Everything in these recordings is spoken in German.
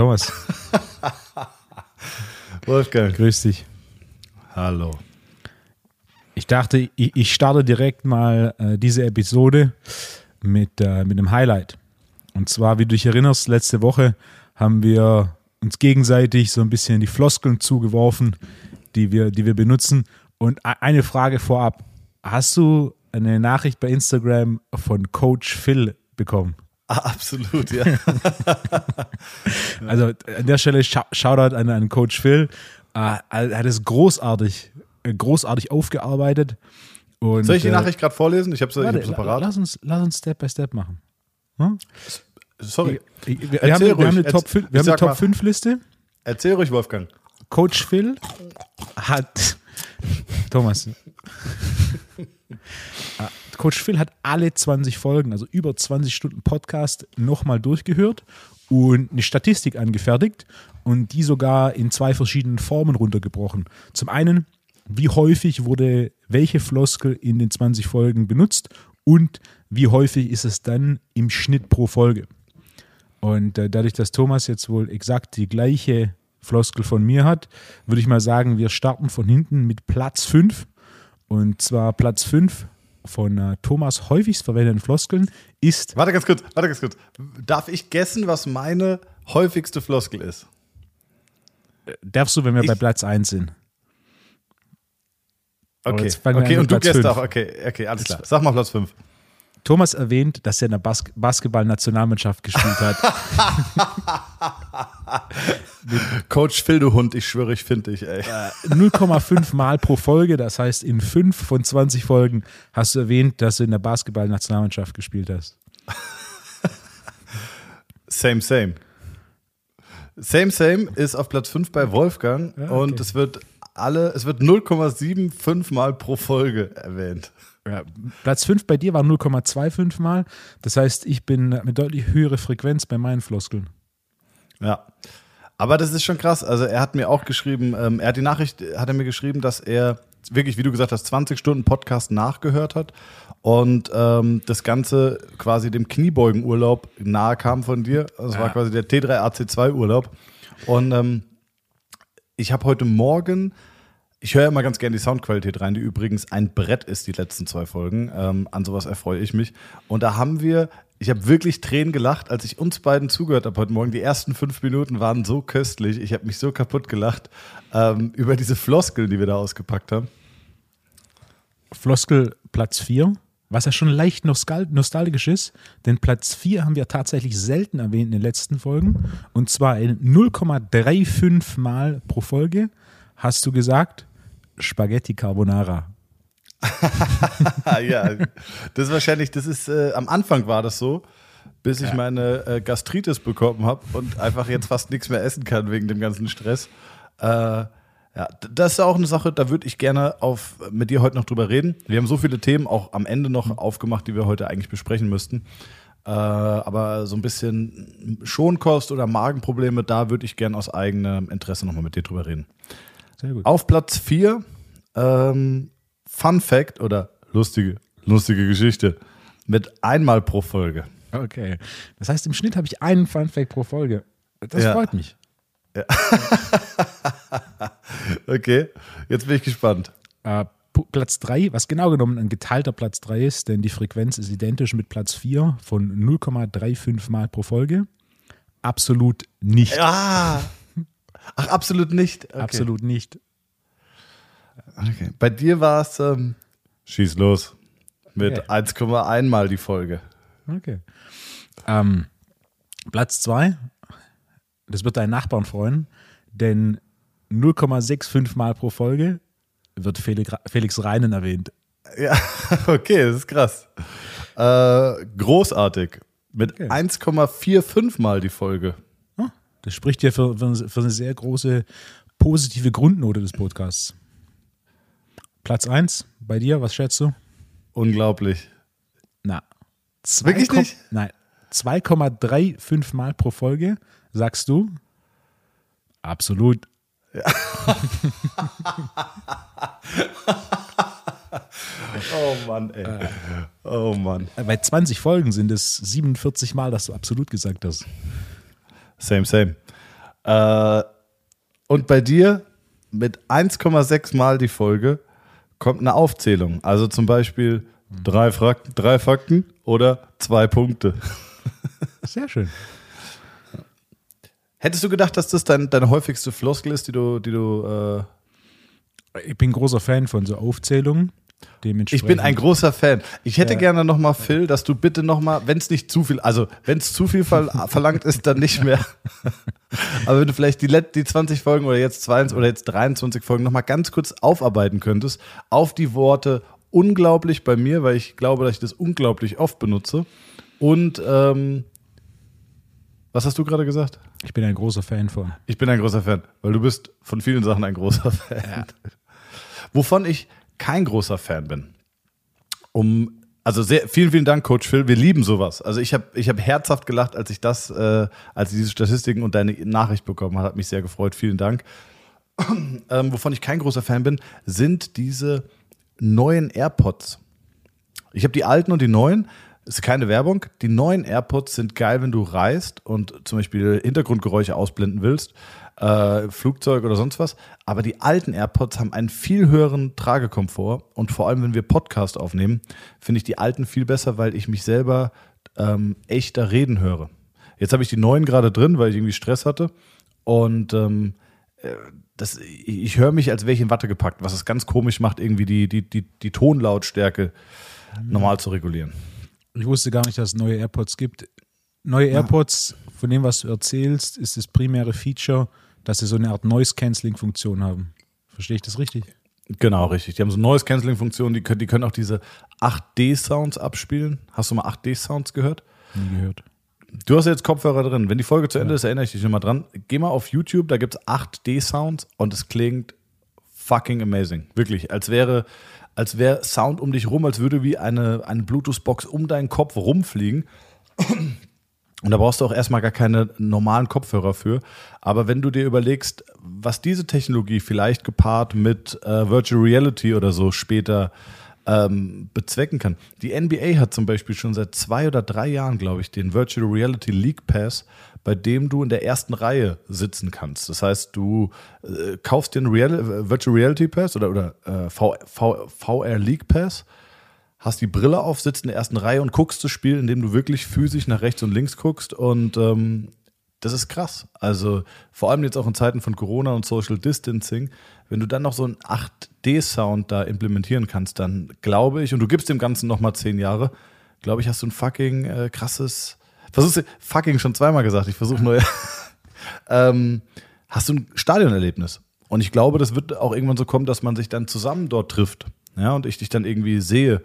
Thomas. Wolfgang. Grüß dich. Hallo. Ich dachte, ich, ich starte direkt mal äh, diese Episode mit, äh, mit einem Highlight. Und zwar, wie du dich erinnerst, letzte Woche haben wir uns gegenseitig so ein bisschen die Floskeln zugeworfen, die wir, die wir benutzen. Und eine Frage vorab. Hast du eine Nachricht bei Instagram von Coach Phil bekommen? Ah, absolut, ja. also an der Stelle Shoutout an, an Coach Phil. Uh, er hat es großartig, äh, großartig aufgearbeitet. Und, Soll ich die Nachricht gerade vorlesen? Ich habe sie parat. Lass uns, lass uns Step by Step machen. Hm? Sorry. Wir, wir, haben, wir, haben, eine Top, 5, wir haben eine Top 5 Liste. Erzähl ruhig, Wolfgang. Coach Phil hat. Thomas. Coach Phil hat alle 20 Folgen, also über 20 Stunden Podcast, nochmal durchgehört und eine Statistik angefertigt und die sogar in zwei verschiedenen Formen runtergebrochen. Zum einen, wie häufig wurde welche Floskel in den 20 Folgen benutzt und wie häufig ist es dann im Schnitt pro Folge. Und äh, dadurch, dass Thomas jetzt wohl exakt die gleiche Floskel von mir hat, würde ich mal sagen, wir starten von hinten mit Platz 5. Und zwar Platz 5 von äh, Thomas häufigst verwendeten Floskeln ist. Warte ganz kurz, warte ganz kurz. Darf ich guessen, was meine häufigste Floskel ist? Äh, darfst du, wenn wir ich, bei Platz 1 sind. Okay, okay und du gehst auch. Okay, okay, alles klar. Sag mal Platz 5. Thomas erwähnt, dass er in der Bas Basketball-Nationalmannschaft gespielt hat. Coach Phil, du Hund, ich schwöre, ich finde dich, ey. 0,5 Mal pro Folge, das heißt, in 5 von 20 Folgen hast du erwähnt, dass du in der Basketball-Nationalmannschaft gespielt hast. Same, same. Same, same ist auf Platz 5 bei Wolfgang ja, okay. und es wird alle, es wird 0,75 Mal pro Folge erwähnt. Ja, Platz 5 bei dir war 0,25 Mal. Das heißt, ich bin mit deutlich höherer Frequenz bei meinen Floskeln. Ja. Aber das ist schon krass. Also er hat mir auch geschrieben, ähm, er hat die Nachricht, hat er mir geschrieben, dass er wirklich, wie du gesagt hast, 20 Stunden Podcast nachgehört hat und ähm, das Ganze quasi dem Kniebeugenurlaub nahe kam von dir. Das ja. war quasi der T3AC2 Urlaub. Und ähm, ich habe heute Morgen ich höre immer ganz gerne die Soundqualität rein, die übrigens ein Brett ist, die letzten zwei Folgen. Ähm, an sowas erfreue ich mich. Und da haben wir, ich habe wirklich Tränen gelacht, als ich uns beiden zugehört habe heute Morgen. Die ersten fünf Minuten waren so köstlich. Ich habe mich so kaputt gelacht ähm, über diese Floskel, die wir da ausgepackt haben. Floskel Platz 4, was ja schon leicht nostalgisch ist, denn Platz 4 haben wir tatsächlich selten erwähnt in den letzten Folgen. Und zwar in 0,35 Mal pro Folge hast du gesagt, Spaghetti Carbonara. ja, das ist wahrscheinlich, das ist, äh, am Anfang war das so, bis ich ja. meine äh, Gastritis bekommen habe und einfach jetzt fast nichts mehr essen kann wegen dem ganzen Stress. Äh, ja, das ist auch eine Sache, da würde ich gerne auf, mit dir heute noch drüber reden. Wir haben so viele Themen auch am Ende noch aufgemacht, die wir heute eigentlich besprechen müssten. Äh, aber so ein bisschen Schonkost oder Magenprobleme, da würde ich gerne aus eigenem Interesse nochmal mit dir drüber reden. Sehr gut. Auf Platz 4, ähm, Fun Fact oder lustige, lustige Geschichte mit einmal pro Folge. Okay. Das heißt, im Schnitt habe ich einen Fun Fact pro Folge. Das ja. freut mich. Ja. okay, jetzt bin ich gespannt. Äh, Platz 3, was genau genommen ein geteilter Platz 3 ist, denn die Frequenz ist identisch mit Platz 4 von 0,35 Mal pro Folge. Absolut nicht. Ja. Ach, absolut nicht. Okay. Absolut nicht. Okay. Bei dir war es, ähm, schieß los, mit okay. 1,1 mal die Folge. Okay. Ähm, Platz 2, das wird deinen Nachbarn freuen, denn 0,65 Mal pro Folge wird Felix Reinen erwähnt. Ja, okay, das ist krass. Äh, großartig. Mit okay. 1,45 Mal die Folge. Das spricht ja für, für eine sehr große positive Grundnote des Podcasts. Platz 1 bei dir, was schätzt du? Unglaublich. Na. Wirklich nicht? Nein. 2,35 Mal pro Folge, sagst du? Absolut. Ja. oh Mann, ey. Äh. Oh Mann. Bei 20 Folgen sind es 47 Mal, dass du absolut gesagt hast. Same, same. Äh, und bei dir mit 1,6 Mal die Folge kommt eine Aufzählung. Also zum Beispiel drei, Fakten, drei Fakten oder zwei Punkte. Sehr schön. Hättest du gedacht, dass das dein, deine häufigste Floskel ist, die du, die du äh Ich bin großer Fan von so Aufzählungen. Ich bin ein großer Fan. Ich hätte ja. gerne nochmal, Phil, dass du bitte nochmal, wenn es nicht zu viel, also wenn es zu viel verlangt ist, dann nicht mehr. Aber wenn du vielleicht die, die 20 Folgen oder jetzt 22 oder jetzt 23 Folgen nochmal ganz kurz aufarbeiten könntest, auf die Worte unglaublich bei mir, weil ich glaube, dass ich das unglaublich oft benutze. Und ähm, was hast du gerade gesagt? Ich bin ein großer Fan von. Ich bin ein großer Fan, weil du bist von vielen Sachen ein großer Fan. Ja. Wovon ich kein großer Fan bin. Um also sehr, vielen, vielen Dank, Coach Phil. Wir lieben sowas. Also ich habe ich hab herzhaft gelacht, als ich das, äh, als ich diese Statistiken und deine Nachricht bekommen habe. Hat mich sehr gefreut. Vielen Dank. ähm, wovon ich kein großer Fan bin, sind diese neuen AirPods. Ich habe die alten und die neuen. Ist keine Werbung. Die neuen AirPods sind geil, wenn du reist und zum Beispiel Hintergrundgeräusche ausblenden willst äh, Flugzeug oder sonst was. Aber die alten AirPods haben einen viel höheren Tragekomfort und vor allem, wenn wir Podcast aufnehmen, finde ich die alten viel besser, weil ich mich selber ähm, echter reden höre. Jetzt habe ich die neuen gerade drin, weil ich irgendwie Stress hatte und ähm, äh, das, ich höre mich, als wäre ich in Watte gepackt, was es ganz komisch macht, irgendwie die, die, die, die Tonlautstärke normal zu regulieren. Ich wusste gar nicht, dass es neue AirPods gibt. Neue AirPods, von dem, was du erzählst, ist das primäre Feature, dass sie so eine Art Noise-Canceling-Funktion haben. Verstehe ich das richtig? Genau, richtig. Die haben so eine Noise-Canceling-Funktion, die können, die können auch diese 8D-Sounds abspielen. Hast du mal 8D-Sounds gehört? Nie gehört. Du hast jetzt Kopfhörer drin. Wenn die Folge zu Ende ja. ist, erinnere ich dich nochmal dran. Geh mal auf YouTube, da gibt es 8D-Sounds und es klingt fucking amazing. Wirklich. Als wäre, als wäre Sound um dich rum, als würde wie eine, eine Bluetooth-Box um deinen Kopf rumfliegen. Und da brauchst du auch erstmal gar keine normalen Kopfhörer für. Aber wenn du dir überlegst, was diese Technologie vielleicht gepaart mit äh, Virtual Reality oder so später ähm, bezwecken kann. Die NBA hat zum Beispiel schon seit zwei oder drei Jahren, glaube ich, den Virtual Reality League Pass, bei dem du in der ersten Reihe sitzen kannst. Das heißt, du äh, kaufst einen Real äh, Virtual Reality Pass oder, oder äh, VR League Pass hast die Brille auf, sitzt in der ersten Reihe und guckst das Spiel, indem du wirklich physisch nach rechts und links guckst. Und ähm, das ist krass. Also vor allem jetzt auch in Zeiten von Corona und Social Distancing, wenn du dann noch so einen 8D-Sound da implementieren kannst, dann glaube ich, und du gibst dem Ganzen nochmal zehn Jahre, glaube ich, hast du ein fucking äh, krasses, versuchst fucking schon zweimal gesagt, ich versuche neue, ähm, hast du ein Stadionerlebnis. Und ich glaube, das wird auch irgendwann so kommen, dass man sich dann zusammen dort trifft. Ja, und ich dich dann irgendwie sehe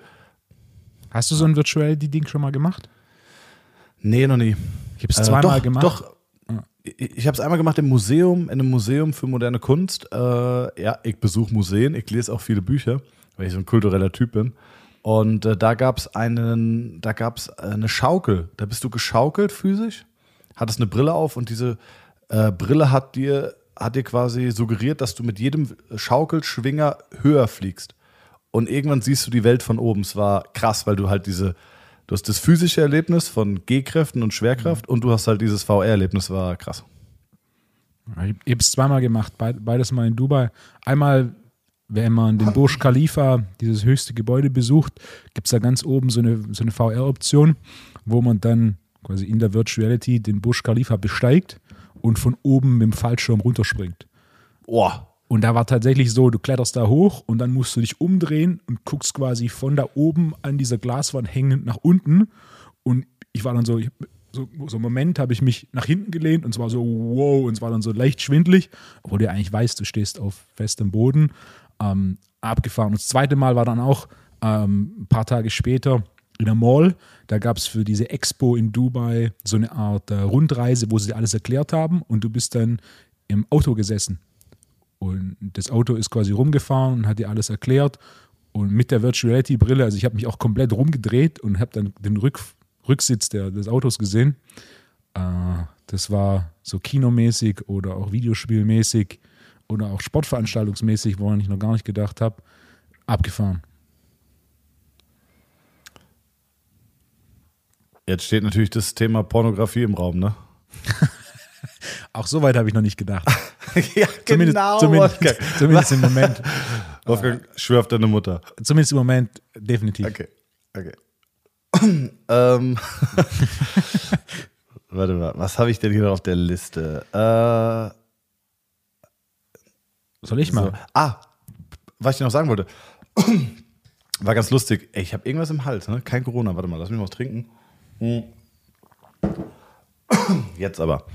Hast du so ein Virtuality-Ding schon mal gemacht? Nee, noch nie. Ich habe es äh, zweimal doch, gemacht. Doch. Ich, habe es einmal gemacht im Museum, in einem Museum für moderne Kunst. Äh, ja, ich besuche Museen, ich lese auch viele Bücher, weil ich so ein kultureller Typ bin. Und äh, da gab es einen, da gab es eine Schaukel. Da bist du geschaukelt physisch, hattest eine Brille auf und diese äh, Brille hat dir, hat dir quasi suggeriert, dass du mit jedem Schaukelschwinger höher fliegst. Und irgendwann siehst du die Welt von oben. Es war krass, weil du halt diese, du hast das physische Erlebnis von G-Kräften und Schwerkraft mhm. und du hast halt dieses VR-Erlebnis, war krass. Ich habe es zweimal gemacht, beides mal in Dubai. Einmal, wenn man den Burj Khalifa, dieses höchste Gebäude besucht, gibt es da ganz oben so eine, so eine VR-Option, wo man dann quasi in der Virtuality den Burj Khalifa besteigt und von oben mit dem Fallschirm runterspringt. Boah, und da war tatsächlich so, du kletterst da hoch und dann musst du dich umdrehen und guckst quasi von da oben an dieser Glaswand hängend nach unten. Und ich war dann so, so, so einen Moment habe ich mich nach hinten gelehnt und es war so, wow, und es war dann so leicht schwindlig, obwohl du eigentlich weißt, du stehst auf festem Boden. Ähm, abgefahren. Und das zweite Mal war dann auch ähm, ein paar Tage später in der Mall. Da gab es für diese Expo in Dubai so eine Art äh, Rundreise, wo sie alles erklärt haben und du bist dann im Auto gesessen und das Auto ist quasi rumgefahren und hat dir alles erklärt. Und mit der Virtual Reality Brille, also ich habe mich auch komplett rumgedreht und habe dann den Rück, Rücksitz der, des Autos gesehen. Äh, das war so kinomäßig oder auch videospielmäßig oder auch sportveranstaltungsmäßig, woran ich noch gar nicht gedacht habe. Abgefahren. Jetzt steht natürlich das Thema Pornografie im Raum, ne? Auch so weit habe ich noch nicht gedacht. ja, Zumindest, genau. zumindest, Wolfgang. zumindest im Moment. Wolfgang, schwör auf deine Mutter. Zumindest im Moment definitiv. Okay, okay. ähm, warte mal, was habe ich denn hier noch auf der Liste? Äh, Soll ich so. mal? Ah, was ich dir noch sagen wollte. War ganz lustig. Ey, ich habe irgendwas im Hals, ne? Kein Corona. Warte mal, lass mich mal was trinken. Hm. Jetzt aber.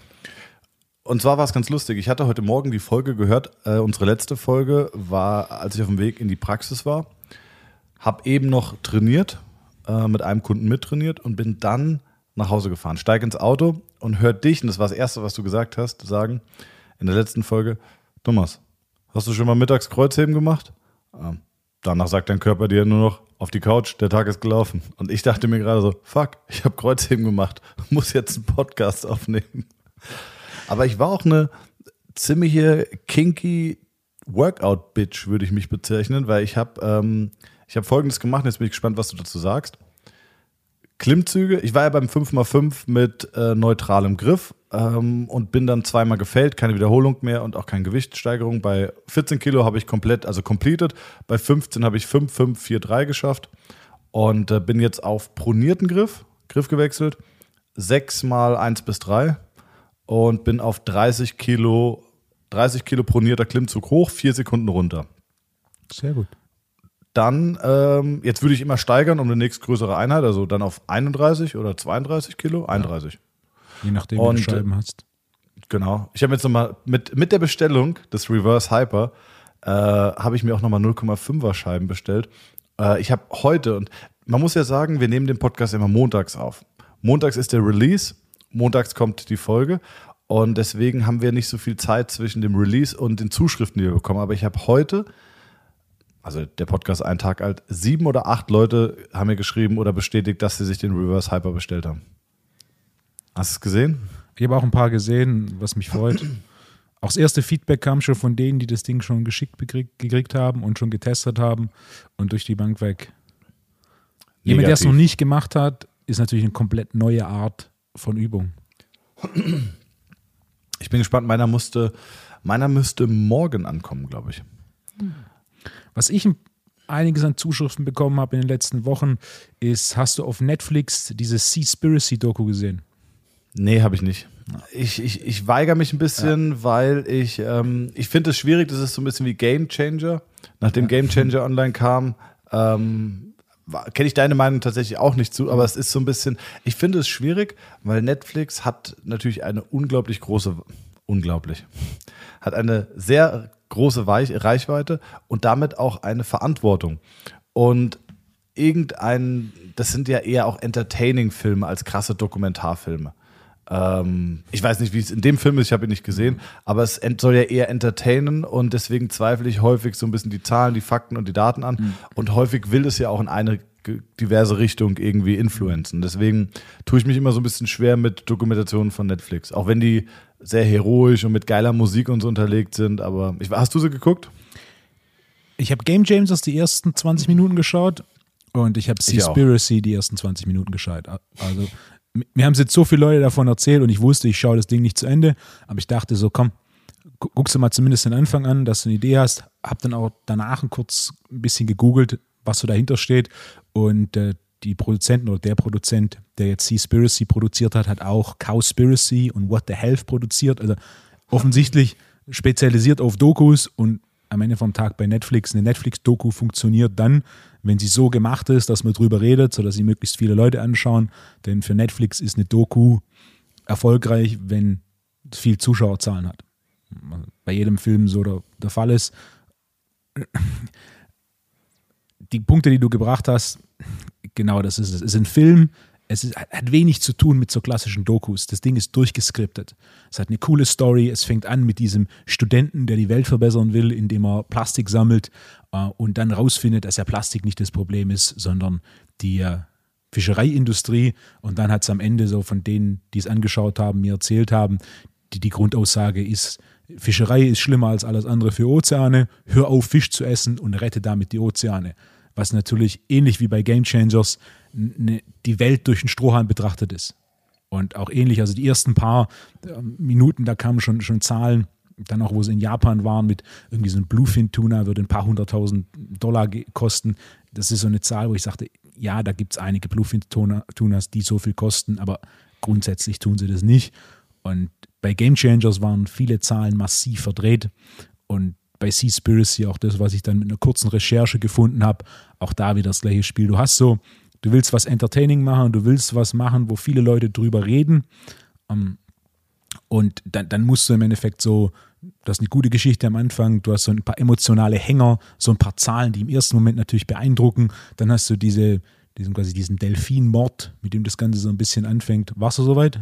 Und zwar war es ganz lustig. Ich hatte heute Morgen die Folge gehört. Äh, unsere letzte Folge war, als ich auf dem Weg in die Praxis war. Hab eben noch trainiert, äh, mit einem Kunden mittrainiert und bin dann nach Hause gefahren. Steig ins Auto und hör dich, und das war das Erste, was du gesagt hast, sagen in der letzten Folge: Thomas, hast du schon mal mittags Kreuzheben gemacht? Ähm, danach sagt dein Körper dir nur noch auf die Couch, der Tag ist gelaufen. Und ich dachte mir gerade so: Fuck, ich habe Kreuzheben gemacht, muss jetzt einen Podcast aufnehmen. Aber ich war auch eine ziemliche kinky Workout-Bitch, würde ich mich bezeichnen, weil ich habe ähm, hab folgendes gemacht, jetzt bin ich gespannt, was du dazu sagst. Klimmzüge, ich war ja beim 5x5 mit äh, neutralem Griff ähm, und bin dann zweimal gefällt, keine Wiederholung mehr und auch keine Gewichtssteigerung. Bei 14 Kilo habe ich komplett, also completed, bei 15 habe ich 5, 5, 4, 3 geschafft und äh, bin jetzt auf pronierten Griff, Griff gewechselt, 6 mal 1 bis 3 und bin auf 30 Kilo, 30 Kilo pronierter Klimmzug hoch, 4 Sekunden runter. Sehr gut. Dann, ähm, jetzt würde ich immer steigern um eine nächstgrößere Einheit, also dann auf 31 oder 32 Kilo, 31. Je nachdem, wie Und, du Scheiben hast. Genau. Ich habe jetzt nochmal mit, mit der Bestellung des Reverse Hyper, äh, habe ich mir auch nochmal 0,5er Scheiben bestellt. Äh, ich habe heute, und man muss ja sagen, wir nehmen den Podcast immer montags auf. Montags ist der Release, montags kommt die Folge. Und deswegen haben wir nicht so viel Zeit zwischen dem Release und den Zuschriften, die wir bekommen. Aber ich habe heute, also der Podcast einen Tag alt, sieben oder acht Leute haben mir geschrieben oder bestätigt, dass sie sich den Reverse Hyper bestellt haben. Hast du es gesehen? Ich habe auch ein paar gesehen, was mich freut. Auch das erste Feedback kam schon von denen, die das Ding schon geschickt gekriegt haben und schon getestet haben und durch die Bank weg. Jemand, der es noch nicht gemacht hat, ist natürlich eine komplett neue Art von Übung. Ich bin gespannt, meiner musste, meiner müsste morgen ankommen, glaube ich. Was ich ein- einiges an Zuschriften bekommen habe in den letzten Wochen, ist, hast du auf Netflix diese Seaspiracy-Doku gesehen? Nee, habe ich nicht. Ich, ich, ich weigere mich ein bisschen, weil ich, ähm, ich finde es schwierig, das ist so ein bisschen wie Game Changer. Nachdem Game Changer online kam, ähm, kenne ich deine Meinung tatsächlich auch nicht zu, aber es ist so ein bisschen, ich finde es schwierig, weil Netflix hat natürlich eine unglaublich große, unglaublich, hat eine sehr große Weich Reichweite und damit auch eine Verantwortung. Und irgendein, das sind ja eher auch Entertaining-Filme als krasse Dokumentarfilme. Ähm, ich weiß nicht, wie es in dem Film ist, ich habe ihn nicht gesehen, aber es soll ja eher entertainen und deswegen zweifle ich häufig so ein bisschen die Zahlen, die Fakten und die Daten an. Und häufig will es ja auch in eine diverse Richtung irgendwie influenzen. Deswegen tue ich mich immer so ein bisschen schwer mit Dokumentationen von Netflix, auch wenn die sehr heroisch und mit geiler Musik und so unterlegt sind. Aber ich, hast du sie geguckt? Ich habe Game Changers die ersten 20 Minuten geschaut und ich habe. Seaspiracy die ersten 20 Minuten geschaut. Also, mir haben jetzt so viele Leute davon erzählt und ich wusste, ich schaue das Ding nicht zu Ende, aber ich dachte so, komm, gu- guckst du mal zumindest den Anfang an, dass du eine Idee hast. Hab dann auch danach kurz ein bisschen gegoogelt, was so dahinter steht und äh, die Produzenten oder der Produzent, der jetzt Seaspiracy produziert hat, hat auch Cowspiracy und What the Health produziert. Also offensichtlich spezialisiert auf Dokus und am Ende vom Tag bei Netflix. Eine Netflix-Doku funktioniert dann, wenn sie so gemacht ist, dass man drüber redet, sodass sie möglichst viele Leute anschauen. Denn für Netflix ist eine Doku erfolgreich, wenn viel Zuschauerzahlen hat. Bei jedem Film so der, der Fall ist. Die Punkte, die du gebracht hast, genau das ist es. Es ist ein Film, es ist, hat wenig zu tun mit so klassischen Dokus. Das Ding ist durchgeskriptet. Es hat eine coole Story. Es fängt an mit diesem Studenten, der die Welt verbessern will, indem er Plastik sammelt äh, und dann rausfindet, dass ja Plastik nicht das Problem ist, sondern die äh, Fischereiindustrie. Und dann hat es am Ende so von denen, die es angeschaut haben, mir erzählt haben, die, die Grundaussage ist, Fischerei ist schlimmer als alles andere für Ozeane. Hör auf, Fisch zu essen und rette damit die Ozeane. Was natürlich ähnlich wie bei Game Changers ne, die Welt durch den Strohhalm betrachtet ist. Und auch ähnlich, also die ersten paar äh, Minuten, da kamen schon, schon Zahlen, dann auch, wo sie in Japan waren, mit irgendwie so einem Bluefin-Tuna, würde ein paar hunderttausend Dollar kosten. Das ist so eine Zahl, wo ich sagte, ja, da gibt es einige Bluefin-Tunas, die so viel kosten, aber grundsätzlich tun sie das nicht. Und bei Game Changers waren viele Zahlen massiv verdreht. Und bei Seaspiracy auch das, was ich dann mit einer kurzen Recherche gefunden habe, auch da wieder das gleiche Spiel. Du hast so, du willst was entertaining machen, du willst was machen, wo viele Leute drüber reden. Ähm, und dann, dann musst du im Endeffekt so, du hast eine gute Geschichte am Anfang, du hast so ein paar emotionale Hänger, so ein paar Zahlen, die im ersten Moment natürlich beeindrucken. Dann hast du diese, diesen quasi diesen Delfinmord, mit dem das Ganze so ein bisschen anfängt. Warst du soweit?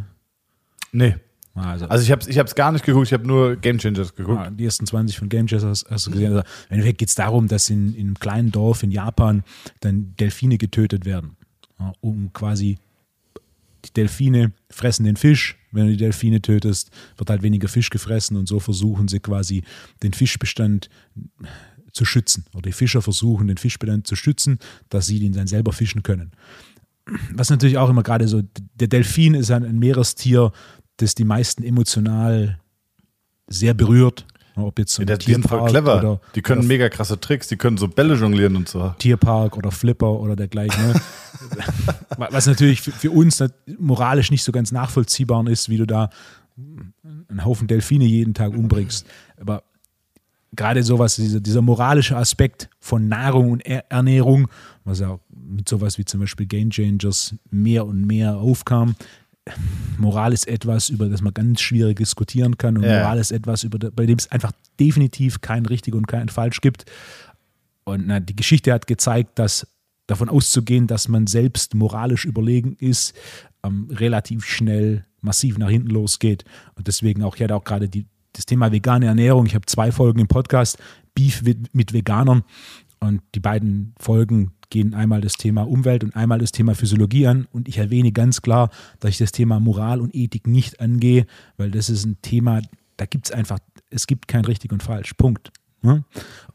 Nee. Also, also ich habe es ich gar nicht geguckt, ich habe nur Game Changers geguckt. Ja, die ersten 20 von Game Changers hast du gesehen. Also Im Endeffekt geht es darum, dass in, in einem kleinen Dorf in Japan dann Delfine getötet werden, ja, um quasi die Delfine fressen den Fisch. Wenn du die Delfine tötest, wird halt weniger Fisch gefressen und so versuchen sie quasi den Fischbestand zu schützen. Oder die Fischer versuchen den Fischbestand zu schützen, dass sie ihn dann selber fischen können. Was natürlich auch immer gerade so, der Delfin ist ein Meerestier, das die meisten emotional sehr berührt. Ob jetzt so ja, die sind voll clever. Oder, die können mega krasse Tricks, die können so Bälle jonglieren und so. Tierpark oder Flipper oder dergleichen. Ne? Was natürlich für uns moralisch nicht so ganz nachvollziehbar ist, wie du da einen Haufen Delfine jeden Tag umbringst. Aber gerade sowas, dieser, dieser moralische Aspekt von Nahrung und Ernährung, was ja mit sowas wie zum Beispiel Game Changers mehr und mehr aufkam, Moral ist etwas, über das man ganz schwierig diskutieren kann und ja. Moral ist etwas, über, bei dem es einfach definitiv kein richtig und kein falsch gibt. Und na, die Geschichte hat gezeigt, dass davon auszugehen, dass man selbst moralisch überlegen ist, ähm, relativ schnell massiv nach hinten losgeht. Und deswegen auch, ich hatte auch gerade die, das Thema vegane Ernährung. Ich habe zwei Folgen im Podcast, Beef mit, mit Veganern. Und die beiden Folgen gehen einmal das Thema Umwelt und einmal das Thema Physiologie an. Und ich erwähne ganz klar, dass ich das Thema Moral und Ethik nicht angehe, weil das ist ein Thema, da gibt es einfach, es gibt kein richtig und falsch. Punkt.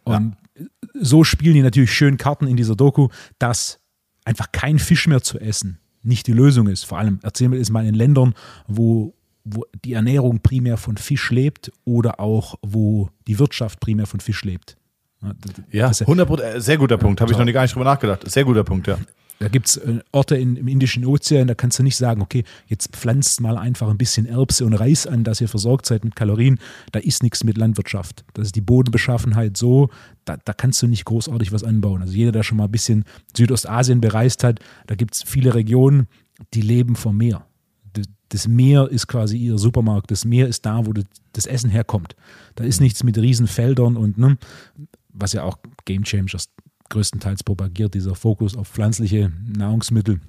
Und ja. so spielen die natürlich schön Karten in dieser Doku, dass einfach kein Fisch mehr zu essen nicht die Lösung ist. Vor allem erzählen wir es mal in Ländern, wo, wo die Ernährung primär von Fisch lebt oder auch wo die Wirtschaft primär von Fisch lebt. Ja, 100 äh, sehr guter Punkt. Habe ich noch gar nicht drüber nachgedacht. Sehr guter Punkt, ja. Da gibt es äh, Orte in, im Indischen Ozean, da kannst du nicht sagen, okay, jetzt pflanzt mal einfach ein bisschen Erbse und Reis an, dass ihr versorgt seid mit Kalorien. Da ist nichts mit Landwirtschaft. Das ist die Bodenbeschaffenheit so, da, da kannst du nicht großartig was anbauen. Also jeder, der schon mal ein bisschen Südostasien bereist hat, da gibt es viele Regionen, die leben vom Meer. Das Meer ist quasi ihr Supermarkt. Das Meer ist da, wo das Essen herkommt. Da ist nichts mit Riesenfeldern und ne, was ja auch Game Changers größtenteils propagiert, dieser Fokus auf pflanzliche Nahrungsmittel,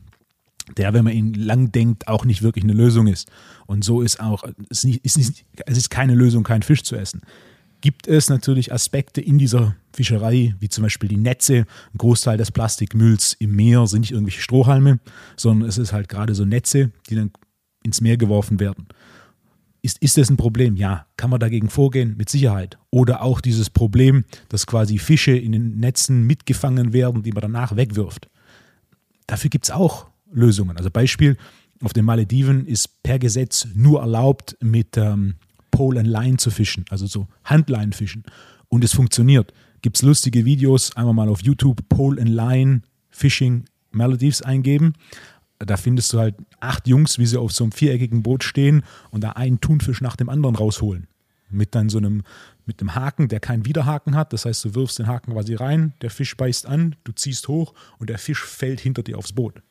der, wenn man ihn lang denkt, auch nicht wirklich eine Lösung ist. Und so ist auch, es ist, nicht, ist nicht, es ist keine Lösung, keinen Fisch zu essen. Gibt es natürlich Aspekte in dieser Fischerei, wie zum Beispiel die Netze. Ein Großteil des Plastikmülls im Meer sind nicht irgendwelche Strohhalme, sondern es ist halt gerade so Netze, die dann ins Meer geworfen werden. Ist, ist das ein Problem? Ja. Kann man dagegen vorgehen? Mit Sicherheit. Oder auch dieses Problem, dass quasi Fische in den Netzen mitgefangen werden, die man danach wegwirft. Dafür gibt es auch Lösungen. Also Beispiel, auf den Malediven ist per Gesetz nur erlaubt, mit ähm, Pole and Line zu fischen, also so Handleinfischen. Und es funktioniert. Gibt es lustige Videos, einmal mal auf YouTube, Pole and Line Fishing Maledives eingeben da findest du halt acht Jungs, wie sie auf so einem viereckigen Boot stehen und da einen Thunfisch nach dem anderen rausholen. Mit dann so einem, mit einem Haken, der keinen Widerhaken hat. Das heißt, du wirfst den Haken quasi rein, der Fisch beißt an, du ziehst hoch und der Fisch fällt hinter dir aufs Boot.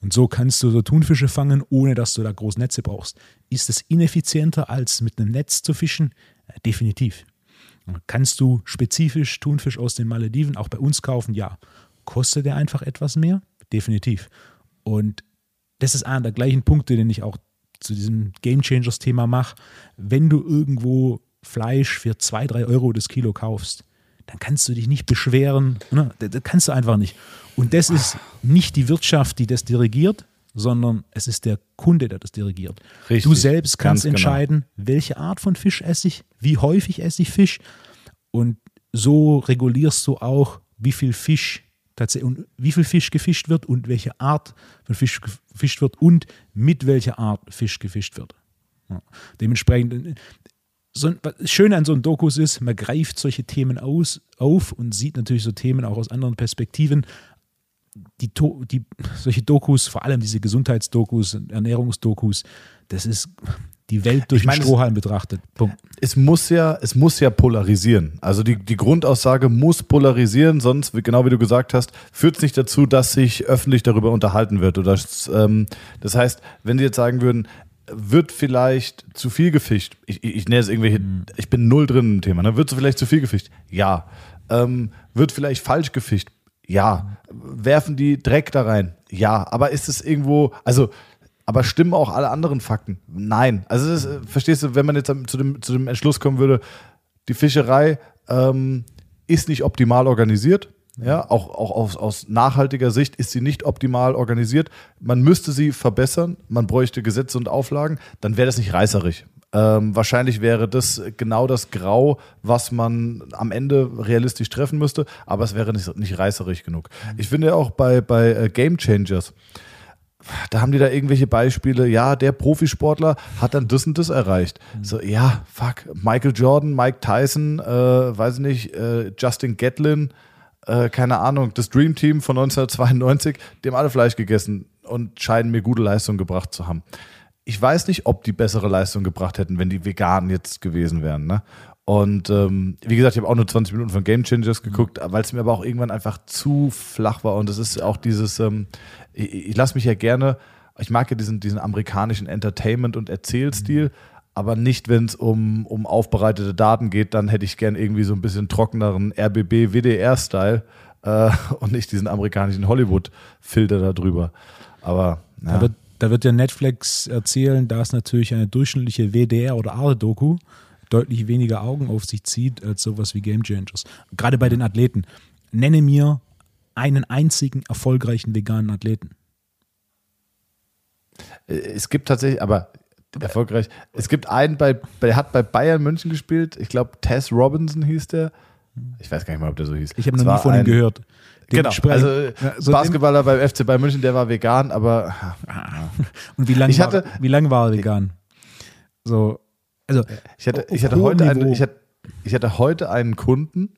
Und so kannst du so Thunfische fangen, ohne dass du da groß Netze brauchst. Ist es ineffizienter, als mit einem Netz zu fischen? Ja, definitiv. Kannst du spezifisch Thunfisch aus den Malediven auch bei uns kaufen? Ja. Kostet der einfach etwas mehr? Definitiv. Und das ist einer der gleichen Punkte, den ich auch zu diesem Game Changers Thema mache. Wenn du irgendwo Fleisch für zwei, drei Euro das Kilo kaufst, dann kannst du dich nicht beschweren. Ne? Das kannst du einfach nicht. Und das ist nicht die Wirtschaft, die das dirigiert, sondern es ist der Kunde, der das dirigiert. Richtig, du selbst kannst genau. entscheiden, genau. welche Art von Fisch esse ich, wie häufig esse ich Fisch. Und so regulierst du auch, wie viel Fisch tatsächlich und wie viel Fisch gefischt wird und welche Art von Fisch gefischt wird und mit welcher Art Fisch gefischt wird. Ja. Dementsprechend, so, das Schöne an so einem Dokus ist, man greift solche Themen aus, auf und sieht natürlich so Themen auch aus anderen Perspektiven. Die, die, solche Dokus, vor allem diese Gesundheitsdokus, Ernährungsdokus, das ist die Welt durch ich meine, den Strohhalm betrachtet. Punkt. Es muss ja, es muss ja polarisieren. Also die, die Grundaussage muss polarisieren, sonst, genau wie du gesagt hast, führt es nicht dazu, dass sich öffentlich darüber unterhalten wird. Oder, ähm, das heißt, wenn sie jetzt sagen würden, wird vielleicht zu viel gefischt. Ich, ich, ich nenne es irgendwelche, mhm. ich bin null drin im Thema. Ne? Wird vielleicht zu viel gefischt? Ja. Ähm, wird vielleicht falsch gefischt? Ja. Werfen die Dreck da rein? Ja. Aber ist es irgendwo, also, aber stimmen auch alle anderen Fakten? Nein. Also, ist, verstehst du, wenn man jetzt zu dem, zu dem Entschluss kommen würde, die Fischerei ähm, ist nicht optimal organisiert, ja, auch, auch aus, aus nachhaltiger Sicht ist sie nicht optimal organisiert. Man müsste sie verbessern, man bräuchte Gesetze und Auflagen, dann wäre das nicht reißerig. Ähm, wahrscheinlich wäre das genau das Grau, was man am Ende realistisch treffen müsste, aber es wäre nicht, nicht reißerig genug. Ich finde auch bei, bei äh, Game Changers, da haben die da irgendwelche Beispiele, ja, der Profisportler hat dann das und das erreicht. Mhm. So, ja, fuck, Michael Jordan, Mike Tyson, äh, weiß nicht, äh, Justin Gatlin, äh, keine Ahnung, das Dream Team von 1992, die haben alle Fleisch gegessen und scheinen mir gute Leistung gebracht zu haben. Ich weiß nicht, ob die bessere Leistung gebracht hätten, wenn die vegan jetzt gewesen wären. Ne? Und ähm, wie gesagt, ich habe auch nur 20 Minuten von Game Changers geguckt, weil es mir aber auch irgendwann einfach zu flach war. Und es ist auch dieses, ähm, ich, ich lasse mich ja gerne, ich mag ja diesen, diesen amerikanischen Entertainment- und Erzählstil. Mhm aber nicht, wenn es um, um aufbereitete Daten geht, dann hätte ich gern irgendwie so ein bisschen trockeneren RBB WDR-Style äh, und nicht diesen amerikanischen Hollywood-Filter da drüber. Aber ja. da, wird, da wird ja Netflix erzählen, dass natürlich eine durchschnittliche WDR- oder Arte-Doku deutlich weniger Augen auf sich zieht als sowas wie Game Changers. Gerade bei den Athleten. Nenne mir einen einzigen erfolgreichen veganen Athleten. Es gibt tatsächlich, aber erfolgreich. Es gibt einen, bei, der hat bei Bayern München gespielt. Ich glaube, Tess Robinson hieß der. Ich weiß gar nicht mal, ob der so hieß. Ich habe noch nie von ihm gehört. Genau, also ja, so Basketballer beim FC Bayern München, der war vegan, aber. Und wie lange war, wie lang war er vegan? So, also. Ich hatte, ich hatte heute einen, ich hatte, ich hatte heute einen Kunden,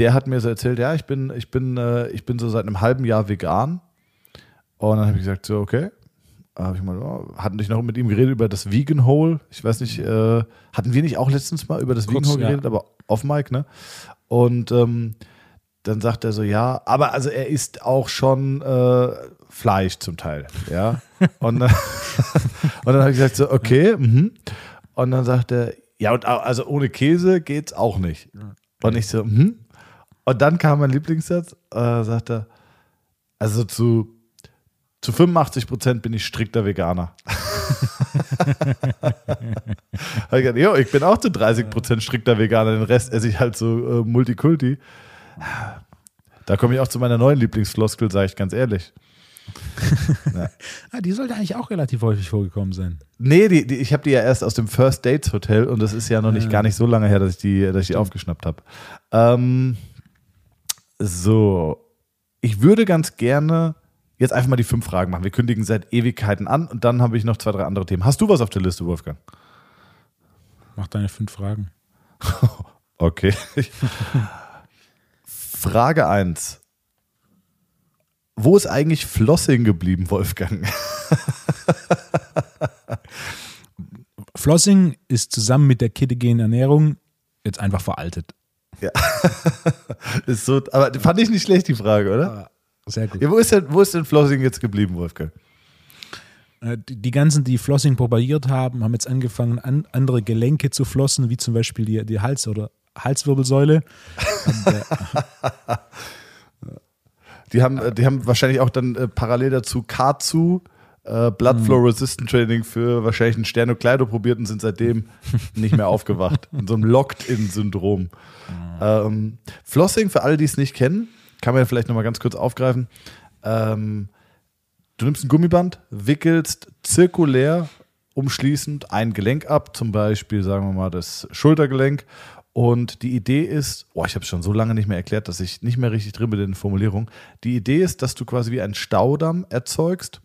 der hat mir so erzählt, ja, ich bin, ich bin, äh, ich bin so seit einem halben Jahr vegan. Und dann habe ich gesagt, so, okay, habe ich mal, oh, hatten dich noch mit ihm geredet über das Vegan Hole. Ich weiß nicht, äh, hatten wir nicht auch letztens mal über das Kurz, Vegan Hole geredet, ja. aber off Mike, ne? Und ähm, dann sagt er so, ja, aber also er isst auch schon äh, Fleisch zum Teil, ja. und, äh, und dann habe ich gesagt so, okay, mhm. und dann sagt er, ja, und also ohne Käse geht's auch nicht. Und ich so, mhm. Und dann kam mein Lieblingssatz, äh, sagt er, also zu zu 85 Prozent bin ich strikter Veganer. ich, gedacht, jo, ich bin auch zu 30 Prozent strikter Veganer, den Rest esse ich halt so äh, Multikulti. Da komme ich auch zu meiner neuen Lieblingsfloskel, sage ich ganz ehrlich. ja. ah, die sollte eigentlich auch relativ häufig vorgekommen sein. Nee, die, die, ich habe die ja erst aus dem First Dates Hotel und das ist ja noch nicht ja. gar nicht so lange her, dass ich die, dass ich die aufgeschnappt habe. Ähm, so, ich würde ganz gerne jetzt einfach mal die fünf Fragen machen. Wir kündigen seit Ewigkeiten an und dann habe ich noch zwei, drei andere Themen. Hast du was auf der Liste, Wolfgang? Mach deine fünf Fragen. okay. Frage 1. Wo ist eigentlich Flossing geblieben, Wolfgang? Flossing ist zusammen mit der ketogenen Ernährung jetzt einfach veraltet. Ja. ist so, aber fand ich nicht schlecht, die Frage, oder? Sehr gut. Ja, wo, ist denn, wo ist denn Flossing jetzt geblieben, Wolfgang? Äh, die ganzen, die Flossing propagiert haben, haben jetzt angefangen, an, andere Gelenke zu flossen, wie zum Beispiel die, die Hals- oder Halswirbelsäule. die, haben, die haben wahrscheinlich auch dann äh, parallel dazu K2, äh, Blood Flow Resistant Training für wahrscheinlich ein Sternokleido probiert und sind seitdem nicht mehr aufgewacht. In so einem Locked-In-Syndrom. Ähm, Flossing, für alle, die es nicht kennen, kann man ja vielleicht nochmal ganz kurz aufgreifen. Ähm, du nimmst ein Gummiband, wickelst zirkulär umschließend ein Gelenk ab, zum Beispiel sagen wir mal das Schultergelenk Und die Idee ist, oh, ich habe es schon so lange nicht mehr erklärt, dass ich nicht mehr richtig drin bin in den Formulierungen. Die Idee ist, dass du quasi wie einen Staudamm erzeugst.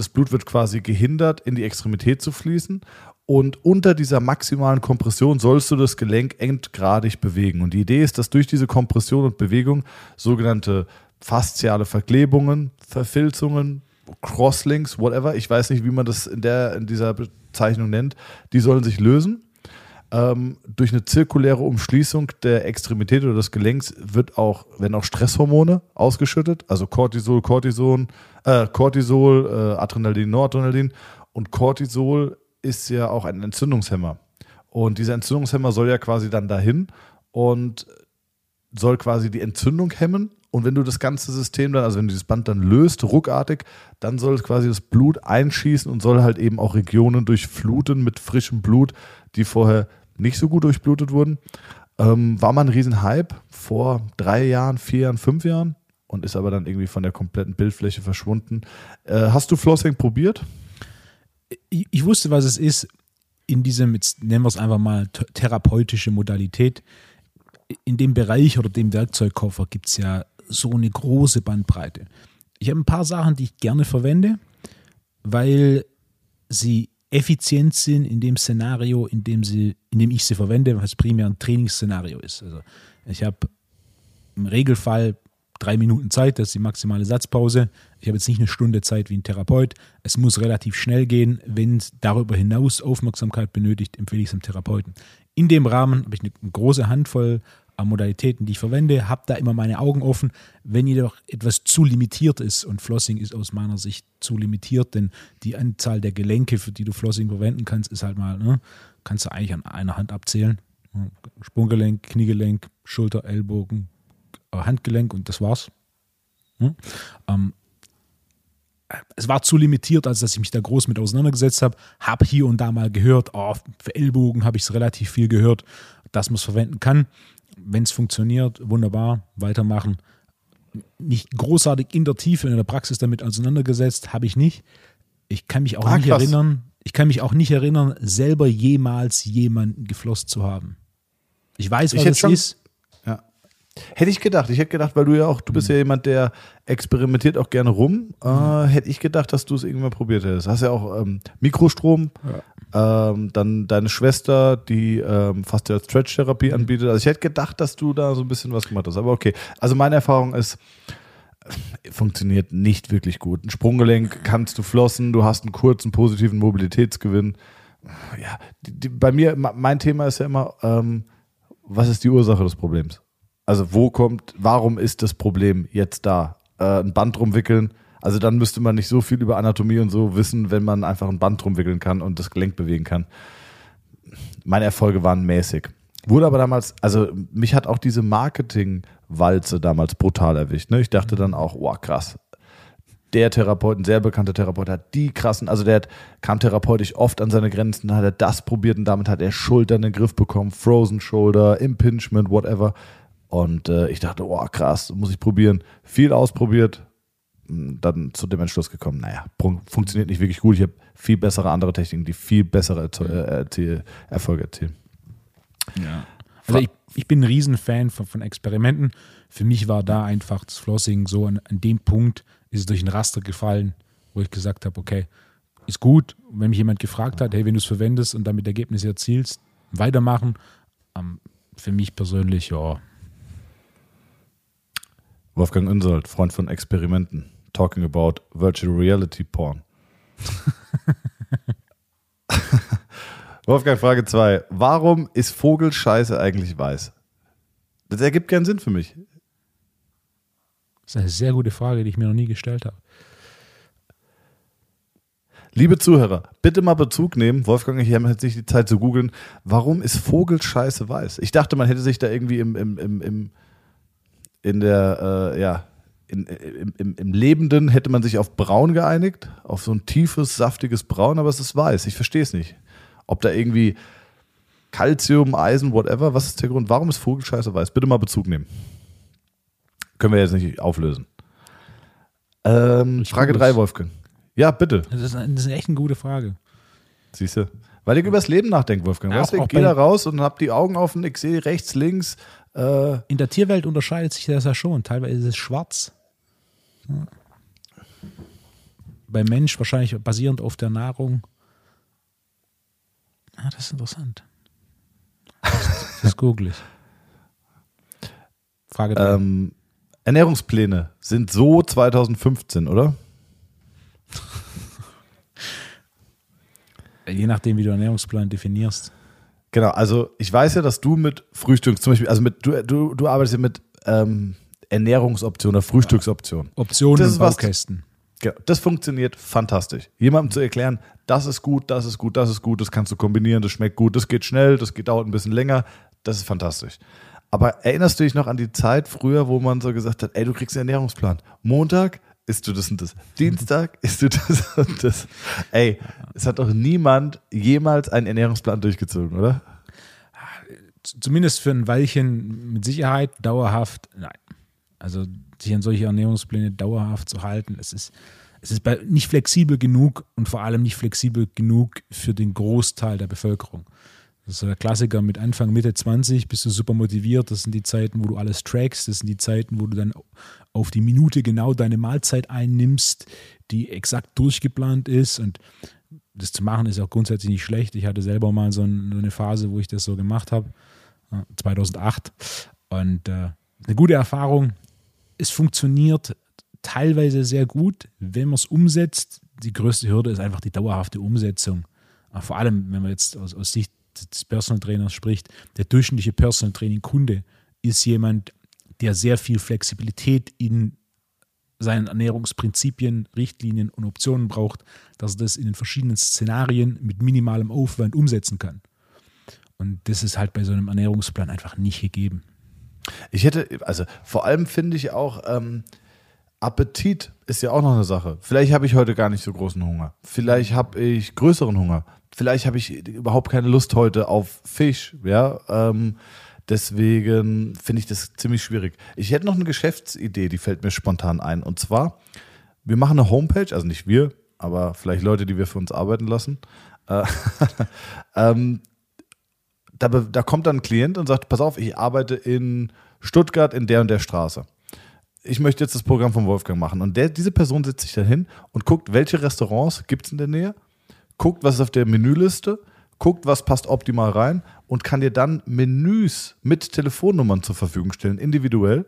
Das Blut wird quasi gehindert, in die Extremität zu fließen. Und unter dieser maximalen Kompression sollst du das Gelenk endgradig bewegen. Und die Idee ist, dass durch diese Kompression und Bewegung sogenannte fasziale Verklebungen, Verfilzungen, Crosslinks, whatever, ich weiß nicht, wie man das in, der, in dieser Bezeichnung nennt, die sollen sich lösen. Ähm, durch eine zirkuläre Umschließung der Extremität oder des Gelenks wird auch, werden auch Stresshormone ausgeschüttet, also Cortisol, Cortison, äh, Cortisol, äh, Adrenalin, Noradrenalin. Und Cortisol ist ja auch ein Entzündungshemmer. Und dieser Entzündungshemmer soll ja quasi dann dahin und soll quasi die Entzündung hemmen. Und wenn du das ganze System dann, also wenn du dieses Band dann löst, ruckartig, dann soll quasi das Blut einschießen und soll halt eben auch Regionen durchfluten mit frischem Blut, die vorher nicht so gut durchblutet wurden. Ähm, war mal ein Riesenhype vor drei Jahren, vier Jahren, fünf Jahren und ist aber dann irgendwie von der kompletten Bildfläche verschwunden. Äh, hast du Flossing probiert? Ich, ich, wusste, was es ist. In diesem, jetzt nennen wir es einfach mal therapeutische Modalität. In dem Bereich oder dem Werkzeugkoffer gibt es ja so eine große Bandbreite. Ich habe ein paar Sachen, die ich gerne verwende, weil sie effizient sind in dem Szenario, in dem, sie, in dem ich sie verwende, was primär ein Trainingsszenario ist. Also ich habe im Regelfall drei Minuten Zeit, das ist die maximale Satzpause. Ich habe jetzt nicht eine Stunde Zeit wie ein Therapeut. Es muss relativ schnell gehen. Wenn es darüber hinaus Aufmerksamkeit benötigt, empfehle ich es dem Therapeuten. In dem Rahmen habe ich eine große Handvoll Modalitäten, die ich verwende, habe da immer meine Augen offen. Wenn jedoch etwas zu limitiert ist, und Flossing ist aus meiner Sicht zu limitiert, denn die Anzahl der Gelenke, für die du Flossing verwenden kannst, ist halt mal, ne, kannst du eigentlich an einer Hand abzählen. Sprunggelenk, Kniegelenk, Schulter, Ellbogen, äh, Handgelenk und das war's. Hm? Ähm, es war zu limitiert, als dass ich mich da groß mit auseinandergesetzt habe. Habe hier und da mal gehört, oh, für Ellbogen habe ich es relativ viel gehört, dass man es verwenden kann wenn es funktioniert, wunderbar, weitermachen. Nicht großartig in der Tiefe in der Praxis damit auseinandergesetzt, habe ich nicht. Ich kann mich auch ah, nicht krass. erinnern, ich kann mich auch nicht erinnern, selber jemals jemanden geflossen zu haben. Ich weiß, was es ist. Hätte ich gedacht. Ich hätte gedacht, weil du ja auch, du bist ja jemand, der experimentiert auch gerne rum. Äh, hätte ich gedacht, dass du es irgendwann probiert hättest. Hast ja auch ähm, Mikrostrom, ja. Ähm, dann deine Schwester, die ähm, fast ja Stretch-Therapie anbietet. Also ich hätte gedacht, dass du da so ein bisschen was gemacht hast. Aber okay. Also meine Erfahrung ist, funktioniert nicht wirklich gut. Ein Sprunggelenk kannst du flossen, du hast einen kurzen positiven Mobilitätsgewinn. Ja, die, die, bei mir, mein Thema ist ja immer, ähm, was ist die Ursache des Problems? Also wo kommt, warum ist das Problem jetzt da? Äh, ein Band rumwickeln. Also dann müsste man nicht so viel über Anatomie und so wissen, wenn man einfach ein Band rumwickeln kann und das Gelenk bewegen kann. Meine Erfolge waren mäßig. Wurde aber damals, also mich hat auch diese Marketing-Walze damals brutal erwischt. Ne? Ich dachte dann auch, oh krass, der Therapeut, ein sehr bekannter Therapeut, hat die krassen, also der hat, kam therapeutisch oft an seine Grenzen, hat er das probiert und damit hat er Schultern in den Griff bekommen, Frozen Shoulder, Impingement, whatever. Und äh, ich dachte, oh krass, muss ich probieren. Viel ausprobiert, dann zu dem Entschluss gekommen, naja, funktioniert nicht wirklich gut. Ich habe viel bessere andere Techniken, die viel bessere äh, Erfolge erzielen. Ja. Also ich, ich bin ein Riesenfan von, von Experimenten. Für mich war da einfach das Flossing so an, an dem Punkt, ist es durch ein Raster gefallen, wo ich gesagt habe, okay, ist gut. Und wenn mich jemand gefragt hat, hey, wenn du es verwendest und damit Ergebnisse erzielst, weitermachen. Ähm, für mich persönlich, ja, Wolfgang Unsold, Freund von Experimenten, talking about Virtual Reality Porn. Wolfgang, Frage 2. Warum ist Vogelscheiße eigentlich weiß? Das ergibt keinen Sinn für mich. Das ist eine sehr gute Frage, die ich mir noch nie gestellt habe. Liebe Zuhörer, bitte mal Bezug nehmen. Wolfgang, ich habe jetzt nicht die Zeit zu googeln. Warum ist Vogelscheiße weiß? Ich dachte, man hätte sich da irgendwie im, im, im, im in der, äh, ja, im, im, im, Lebenden hätte man sich auf Braun geeinigt, auf so ein tiefes, saftiges Braun, aber es ist weiß. Ich verstehe es nicht. Ob da irgendwie Calcium, Eisen, whatever, was ist der Grund? Warum ist Vogelscheiße weiß? Bitte mal Bezug nehmen. Können wir jetzt nicht auflösen. Ähm, Frage 3, Wolfgang. Ja, bitte. Das ist, eine, das ist echt eine gute Frage. Siehst du? Weil ich übers Leben nachdenke, Wolfgang. Ja, weißt du, auch ich gehe da raus und hab die Augen offen, ich sehe rechts, links. Äh, In der Tierwelt unterscheidet sich das ja schon. Teilweise ist es schwarz. Ja. Beim Mensch wahrscheinlich basierend auf der Nahrung. Ah, das ist interessant. Das, das google ich. Frage drei. ähm, Ernährungspläne sind so 2015, oder? Je nachdem, wie du Ernährungsplan definierst. Genau, also ich weiß ja, dass du mit Frühstück, zum Beispiel, also mit, du, du, du arbeitest ja mit ähm, Ernährungsoptionen oder Frühstücksoptionen. Optionen Das ist was- Baukästen. Genau, das funktioniert fantastisch. Jemandem zu erklären, das ist gut, das ist gut, das ist gut, das kannst du kombinieren, das schmeckt gut, das geht schnell, das geht, dauert ein bisschen länger, das ist fantastisch. Aber erinnerst du dich noch an die Zeit früher, wo man so gesagt hat, ey, du kriegst einen Ernährungsplan. Montag isst du das und das. Dienstag isst du das und das. Ey, es hat doch niemand jemals einen Ernährungsplan durchgezogen, oder? Zumindest für ein Weilchen mit Sicherheit dauerhaft, nein. Also sich an solche Ernährungspläne dauerhaft zu halten, es ist, es ist nicht flexibel genug und vor allem nicht flexibel genug für den Großteil der Bevölkerung. Das ist der Klassiker mit Anfang, Mitte 20 bist du super motiviert. Das sind die Zeiten, wo du alles trackst. Das sind die Zeiten, wo du dann auf die Minute genau deine Mahlzeit einnimmst, die exakt durchgeplant ist. Und das zu machen ist auch grundsätzlich nicht schlecht. Ich hatte selber mal so ein- so eine Phase, wo ich das so gemacht habe, äh, 2008. Und äh, eine gute Erfahrung. Es funktioniert teilweise sehr gut, wenn man es umsetzt. Die größte Hürde ist einfach die dauerhafte Umsetzung. Aber vor allem, wenn man jetzt aus, aus Sicht des Personal Trainers spricht, der durchschnittliche Personal Training Kunde ist jemand, der sehr viel Flexibilität in seinen Ernährungsprinzipien, Richtlinien und Optionen braucht, dass er das in den verschiedenen Szenarien mit minimalem Aufwand umsetzen kann. Und das ist halt bei so einem Ernährungsplan einfach nicht gegeben. Ich hätte, also vor allem finde ich auch, ähm, Appetit ist ja auch noch eine Sache. Vielleicht habe ich heute gar nicht so großen Hunger. Vielleicht habe ich größeren Hunger. Vielleicht habe ich überhaupt keine Lust heute auf Fisch. Ja, ähm, deswegen finde ich das ziemlich schwierig. Ich hätte noch eine Geschäftsidee, die fällt mir spontan ein. Und zwar, wir machen eine Homepage, also nicht wir, aber vielleicht Leute, die wir für uns arbeiten lassen. Äh, ähm, da, da kommt dann ein Klient und sagt, pass auf, ich arbeite in Stuttgart in der und der Straße. Ich möchte jetzt das Programm von Wolfgang machen. Und der, diese Person setzt sich dann hin und guckt, welche Restaurants gibt es in der Nähe, guckt, was ist auf der Menüliste, guckt, was passt optimal rein und kann dir dann Menüs mit Telefonnummern zur Verfügung stellen, individuell,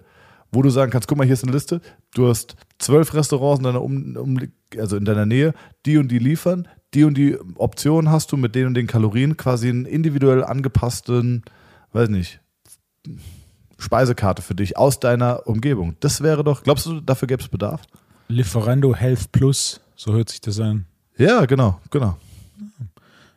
wo du sagen kannst, guck mal, hier ist eine Liste, du hast zwölf Restaurants in deiner, um, um, also in deiner Nähe, die und die liefern, die und die Optionen hast du mit den und den Kalorien, quasi einen individuell angepassten, weiß nicht, Speisekarte für dich aus deiner Umgebung. Das wäre doch, glaubst du, dafür gäbe es Bedarf? Lieferando Health Plus, so hört sich das an. Ja, genau, genau.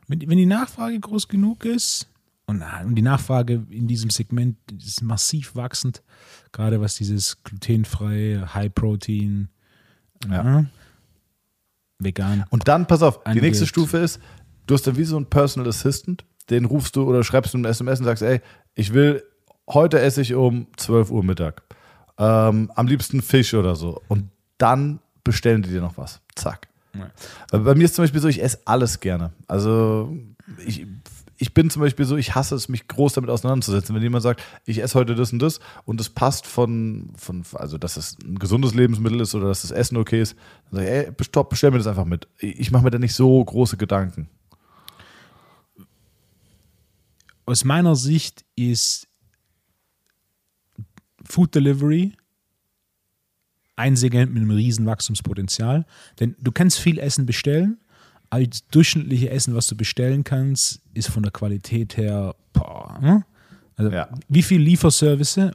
Wenn, die Nachfrage groß genug ist, und, und die Nachfrage in diesem Segment ist massiv wachsend, gerade was dieses glutenfreie, High-Protein, Ja. Äh, vegan. Und dann, pass auf, die Angeht. nächste Stufe ist, du hast dann wie so einen Personal Assistant, den rufst du oder schreibst du eine SMS und sagst, ey, ich will, heute esse ich um 12 Uhr Mittag. Ähm, am liebsten Fisch oder so. Und dann bestellen die dir noch was. Zack. Ja. Weil Bei mir ist zum Beispiel so, ich esse alles gerne. Also ich, ich bin zum Beispiel so, ich hasse es, mich groß damit auseinanderzusetzen. Wenn jemand sagt, ich esse heute das und das und es passt von, von, also dass es ein gesundes Lebensmittel ist oder dass das Essen okay ist, dann sage ich, ey, stopp, bestell mir das einfach mit. Ich mache mir da nicht so große Gedanken. Aus meiner Sicht ist Food Delivery ein Segment mit einem riesen Wachstumspotenzial. Denn du kannst viel Essen bestellen, das durchschnittliche Essen, was du bestellen kannst, ist von der Qualität her, boah, hm? also Ja. wie viel Lieferservice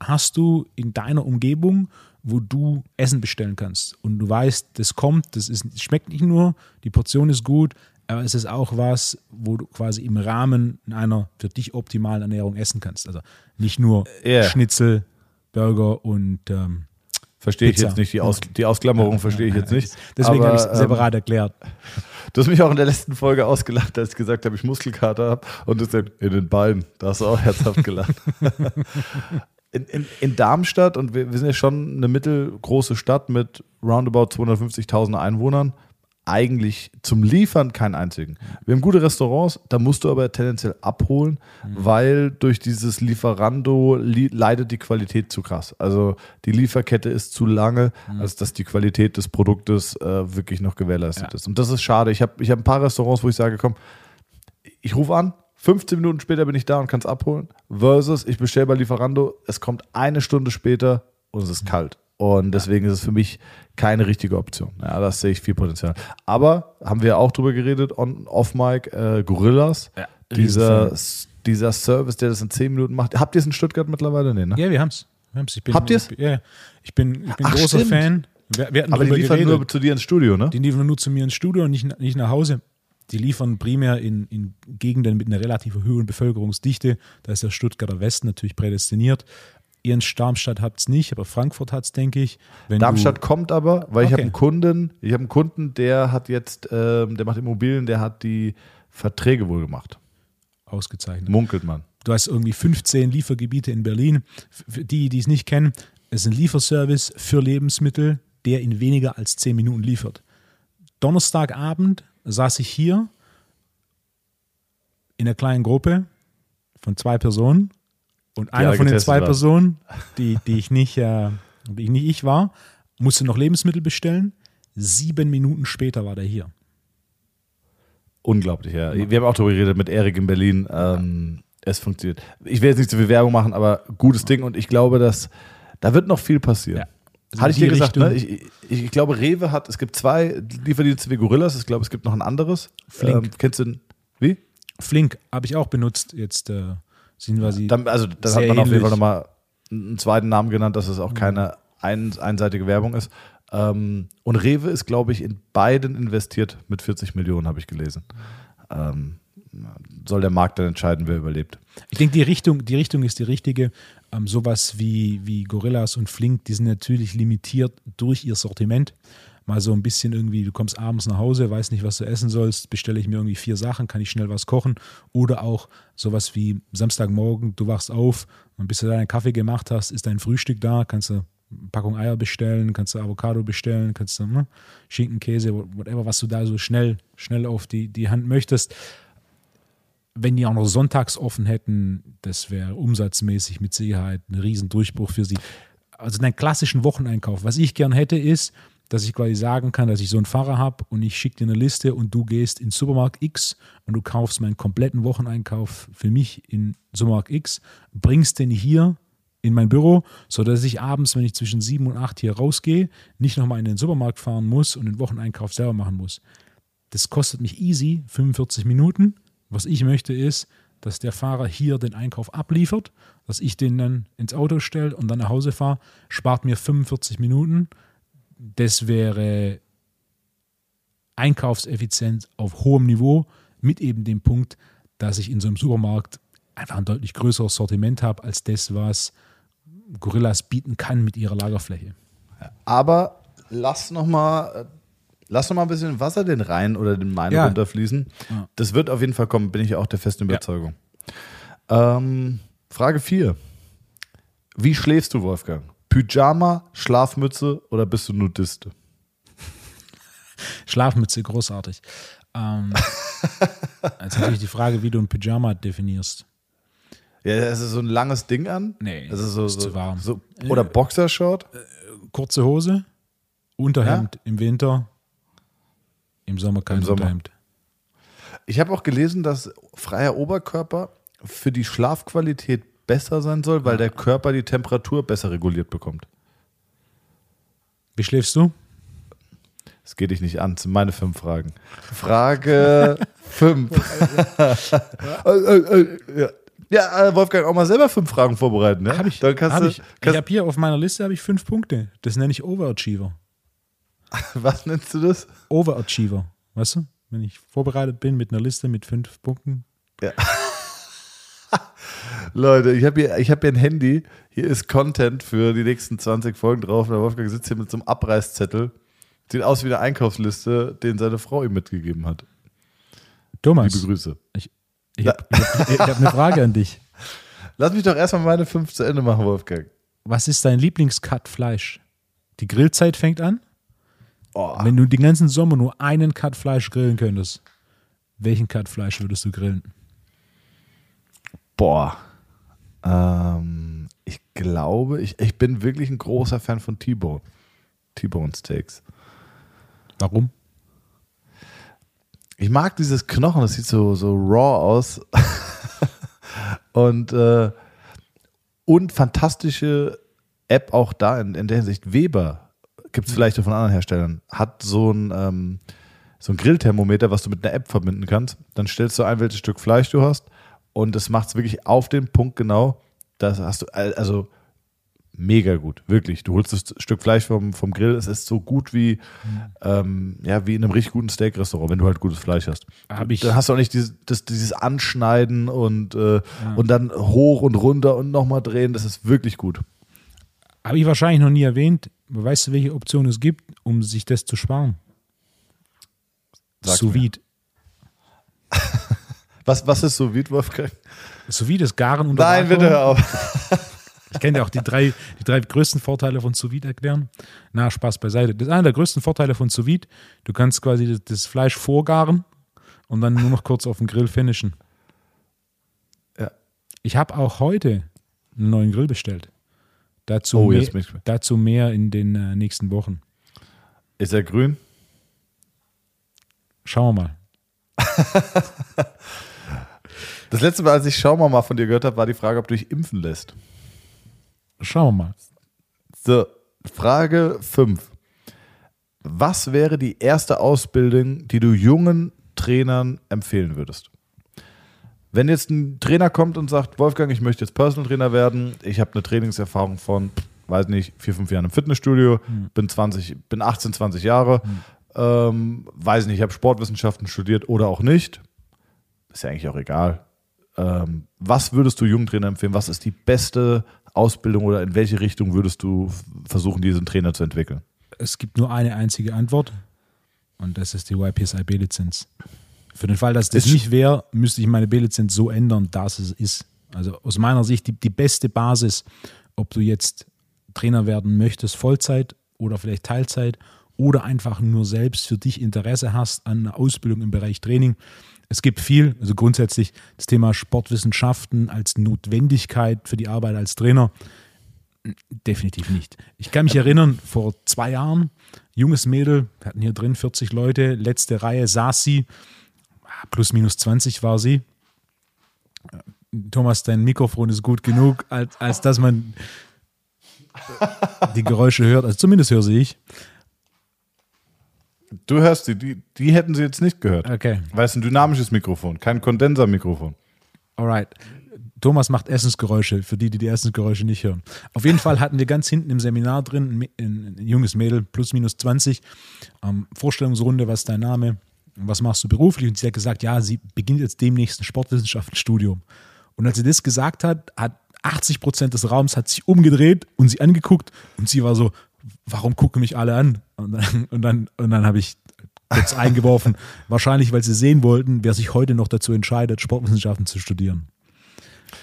hast du in deiner Umgebung, wo du Essen bestellen kannst und du weißt, das kommt, das ist, es schmeckt nicht nur, die Portion ist gut, aber es ist auch was, wo du quasi im Rahmen einer für dich optimalen Ernährung essen kannst. Also nicht nur Ja. Schnitzel, Burger und ähm, Verstehe ich jetzt nicht, die, Aus, die Ausklammerung verstehe ich jetzt nicht. Deswegen habe ich es ähm, separat erklärt. Du hast mich auch in der letzten Folge ausgelacht, als ich gesagt habe, ich Muskelkater habe und das dann in den Beinen. Da hast du auch herzhaft gelacht. in, in, in Darmstadt, und wir, wir sind ja schon eine mittelgroße Stadt mit roundabout 250.000 Einwohnern, eigentlich zum Liefern keinen einzigen. Wir haben gute Restaurants, da musst du aber tendenziell abholen, weil durch dieses Lieferando li leidet die Qualität zu krass. Also die Lieferkette ist zu lange, als dass die Qualität des Produktes äh, wirklich noch gewährleistet Ja. ist. Und das ist schade. Ich habe ich hab ein paar Restaurants, wo ich sage, komm, ich rufe an, 15 Minuten später bin ich da und kann es abholen. Versus, ich bestelle bei Lieferando, es kommt eine Stunde später und es ist kalt. Und deswegen ist es für mich keine richtige Option. Ja, das sehe ich viel Potenzial. Aber haben wir auch drüber geredet, on, off Mic, äh, Gorillas. Ja, dieser, dieser Service, der das in 10 Minuten macht. Habt ihr es in Stuttgart mittlerweile? Nee, ne? Ja, wir. Ich bin, Habt? Ich, bin- ja, ich bin, ich bin Ach, großer stimmt. Fan. Wir, wir hatten Aber die liefern geredet. nur zu dir ins Studio, ne? Die liefern nur zu mir ins Studio und nicht, nicht nach Hause. Die liefern primär in, in Gegenden mit einer relativ hohen Bevölkerungsdichte. Da ist der Stuttgarter Westen natürlich prädestiniert. Ihr in Darmstadt habt es nicht, aber Frankfurt hat es, denke ich. Wenn Darmstadt kommt aber, weil ich Okay. habe einen Kunden, ich habe einen Kunden, der hat jetzt, ähm, der macht Immobilien, der hat die Verträge wohl gemacht. Ausgezeichnet. Munkelt man. Du hast irgendwie 15 Liefergebiete in Berlin. Für die, die es nicht kennen, es ist ein Lieferservice für Lebensmittel, der in weniger als 10 Minuten liefert. Donnerstagabend saß ich hier in einer kleinen Gruppe von zwei Personen und einer von den zwei waren. Personen, die, die ich nicht, äh, die ich nicht ich war, musste noch Lebensmittel bestellen. Sieben Minuten später war der hier. Unglaublich, ja. Wir haben auch darüber geredet mit Erik in Berlin. Ähm, es funktioniert. Ich will jetzt nicht zu viel Werbung machen, aber gutes Ding und ich glaube, dass da wird noch viel passieren. Ja. Also Hatte ich dir gesagt, ne? Ich, ich, ich glaube, Rewe hat, es gibt zwei Lieferdienste wie Gorillas, ich glaube, es gibt noch ein anderes. Flink. Ähm, kennst du, den- wie? Flink habe ich auch benutzt. Jetzt äh, sind wir sie. Dann, also, dann hat man auf jeden ähnlich. Fall nochmal einen zweiten Namen genannt, dass es auch keine ein, einseitige Werbung ist. Ähm, und Rewe ist, glaube ich, in beiden investiert mit 40 Millionen, habe ich gelesen. Ähm, soll der Markt dann entscheiden, wer überlebt. Ich denke, die Richtung, die Richtung ist die richtige. Ähm, sowas wie, wie Gorillas und Flink, die sind natürlich limitiert durch ihr Sortiment. Mal so ein bisschen irgendwie, du kommst abends nach Hause, weißt nicht, was du essen sollst, bestelle ich mir irgendwie vier Sachen, kann ich schnell was kochen. Oder auch sowas wie Samstagmorgen, du wachst auf und bis du deinen Kaffee gemacht hast, ist dein Frühstück da, kannst du eine Packung Eier bestellen, kannst du Avocado bestellen, kannst du ne, Schinken, Käse, whatever, was du da so schnell, schnell auf die, die Hand möchtest wenn die auch noch sonntags offen hätten, das wäre umsatzmäßig mit Sicherheit ein Riesendurchbruch für sie. Also einen klassischen Wocheneinkauf. Was ich gern hätte, ist, dass ich quasi sagen kann, dass ich so einen Fahrer habe und ich schicke dir eine Liste und du gehst in Supermarkt X und du kaufst meinen kompletten Wocheneinkauf für mich in Supermarkt X, bringst den hier in mein Büro, sodass ich abends, wenn ich zwischen sieben und acht hier rausgehe, nicht nochmal in den Supermarkt fahren muss und den Wocheneinkauf selber machen muss. Das kostet mich easy 45 Minuten. Was ich möchte ist, dass der Fahrer hier den Einkauf abliefert, dass ich den dann ins Auto stelle und dann nach Hause fahre, spart mir 45 Minuten. Das wäre Einkaufseffizienz auf hohem Niveau mit eben dem Punkt, dass ich in so einem Supermarkt einfach ein deutlich größeres Sortiment habe als das, was Gorillas bieten kann mit ihrer Lagerfläche. Aber lass noch mal, lass noch mal ein bisschen Wasser den Rhein oder den Main Ja. runterfließen. Ja. Das wird auf jeden Fall kommen, bin ich ja auch der festen Überzeugung. Ähm, Frage 4. Wie schläfst du, Wolfgang? Pyjama, Schlafmütze oder bist du Nudiste? Schlafmütze, großartig. Ähm, jetzt natürlich die Frage, wie du ein Pyjama definierst. Ja, es ist so ein langes Ding an. Nee, ist so, ist so, zu warm. So, oder Boxershort. Kurze Hose, Unterhemd im Winter, im Sommer kein Im Sommer. Unterhemd. Ich habe auch gelesen, dass freier Oberkörper für die Schlafqualität besser sein soll, weil der Körper die Temperatur besser reguliert bekommt. Wie schläfst du? Das geht dich nicht an, das sind meine fünf Fragen. Frage fünf. Ja. Ja, äh, Wolfgang, auch mal selber fünf Fragen vorbereiten. Ne? Hab ich. Dann kannst hab du, ich ich habe hier auf meiner Liste habe ich fünf Punkte. Das nenne ich Overachiever. was nennst du das? Overachiever. Weißt du? Wenn ich vorbereitet bin mit einer Liste mit fünf Punkten. Leute, ich habe hier, ich hab hier ein Handy. Hier ist Content für die nächsten 20 Folgen drauf. Der Wolfgang sitzt hier mit so einem Abreißzettel. Sieht aus wie eine Einkaufsliste, den seine Frau ihm mitgegeben hat. Thomas, Liebe Grüße. ich, ich habe hab eine Frage an dich. Lass mich doch erstmal meine fünf zu Ende machen, Wolfgang. Was ist dein Lieblingscut Fleisch? Die Grillzeit fängt an? Oh, Wenn du den ganzen Sommer nur einen Cut Fleisch grillen könntest, welchen Cut Fleisch würdest du grillen? boah. Ähm, ich glaube, ich, ich bin wirklich ein großer Fan von T-Bone. T-Bone Steaks. Warum? Ich mag dieses Knochen, das sieht so, so raw aus. und, äh, und fantastische App auch da in, in der Hinsicht. Weber gibt es vielleicht auch von anderen Herstellern. Hat so ein, ähm, so ein Grillthermometer, was du mit einer App verbinden kannst. Dann stellst du ein, welches Stück Fleisch du hast. Und es macht es wirklich auf den Punkt genau. Das hast du, also mega gut, wirklich. Du holst das Stück Fleisch vom, vom Grill, es ist so gut wie, ähm, ja, wie in einem richtig guten Steak-Restaurant, wenn du halt gutes Fleisch hast. Hab ich- dann hast du auch nicht dieses, das, dieses Anschneiden und, äh, und dann hoch und runter und nochmal drehen. Das ist wirklich gut. Habe ich wahrscheinlich noch nie erwähnt. Weißt du, welche Option es gibt, um sich das zu sparen? Sous vide. Was, was ist so wie Wolfgang? Sous vide ist Garen unter Nein, bitte hör auf. Ich kann dir auch die drei, die drei größten Vorteile von Sous erklären. Na, Spaß beiseite. Das ist einer der größten Vorteile von Sous vide. Du kannst quasi das, das Fleisch vorgaren und dann nur noch kurz auf dem Grill finishen. Ja. Ich habe auch heute einen neuen Grill bestellt. Dazu, Oh, mehr, dazu mehr in den äh, nächsten Wochen. Ist er grün? Schauen wir mal. Das letzte Mal, als ich Schau mal mal von dir gehört habe, war die Frage, ob du dich impfen lässt. Schauen wir mal. So, Frage 5. Was wäre die erste Ausbildung, die du jungen Trainern empfehlen würdest? Wenn jetzt ein Trainer kommt und sagt, Wolfgang, ich möchte jetzt Personal Trainer werden, ich habe eine Trainingserfahrung von, weiß nicht, vier, fünf Jahren im Fitnessstudio, bin 20, bin 18, 20 Jahre, ähm, weiß nicht, ich habe Sportwissenschaften studiert oder auch nicht, ist ja eigentlich auch egal. Ähm, was würdest du jungen Trainer empfehlen? Was ist die beste Ausbildung oder in welche Richtung würdest du versuchen, diesen Trainer zu entwickeln? Es gibt nur eine einzige Antwort und das ist die YPSI-B-Lizenz. Für den Fall, dass das Ist- nicht wäre, müsste ich meine B-Lizenz so ändern, dass es ist. Also aus meiner Sicht die, die beste Basis, ob du jetzt Trainer werden möchtest, Vollzeit oder vielleicht Teilzeit oder einfach nur selbst für dich Interesse hast an einer Ausbildung im Bereich Training. Es gibt viel, also grundsätzlich das Thema Sportwissenschaften als Notwendigkeit für die Arbeit als Trainer. Definitiv nicht. Ich kann mich erinnern, vor zwei Jahren, junges Mädel, wir hatten hier drin 40 Leute, letzte Reihe saß sie, plus minus 20 war sie. Thomas, dein Mikrofon ist gut genug, als, als dass man die Geräusche hört. Also zumindest höre sie ich. Du hörst sie, die, die hätten sie jetzt nicht gehört. Okay, Weil es ein dynamisches Mikrofon, kein Kondensermikrofon. alright. Thomas macht Essensgeräusche, für die, die die Essensgeräusche nicht hören. Auf jeden Fall hatten wir ganz hinten im Seminar drin ein, ein, junges Mädel, plus minus 20, ähm, Vorstellungsrunde, was ist dein Name, was machst du beruflich? Und sie hat gesagt, ja, sie beginnt jetzt demnächst ein Sportwissenschaftenstudium. Und als sie das gesagt hat, hat 80 Prozent des Raums hat sich umgedreht und sie angeguckt und sie war so, warum gucken mich alle an? Und dann, und dann, und dann habe ich kurz eingeworfen, wahrscheinlich, weil sie sehen wollten, wer sich heute noch dazu entscheidet, Sportwissenschaften zu studieren.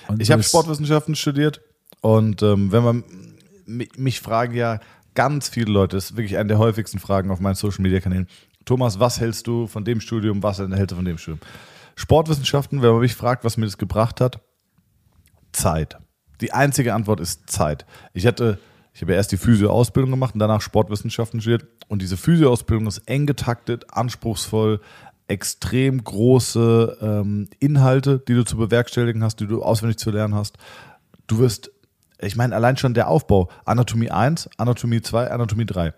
Und Ich habe Sportwissenschaften studiert und ähm, wenn man mich, mich fragen ja ganz viele Leute, das ist wirklich eine der häufigsten Fragen auf meinen Social Media Kanälen. Thomas, was hältst du von dem Studium, was hältst du von dem Studium? Sportwissenschaften, wenn man mich fragt, was mir das gebracht hat, Zeit. Die einzige Antwort ist Zeit. Ich hatte, ich habe ja erst die Physio-Ausbildung gemacht und danach Sportwissenschaften studiert. Und diese Physio-Ausbildung ist eng getaktet, anspruchsvoll, extrem große ähm, Inhalte, die du zu bewerkstelligen hast, die du auswendig zu lernen hast. Du wirst, ich meine, allein schon der Aufbau, Anatomie 1, Anatomie 2, Anatomie 3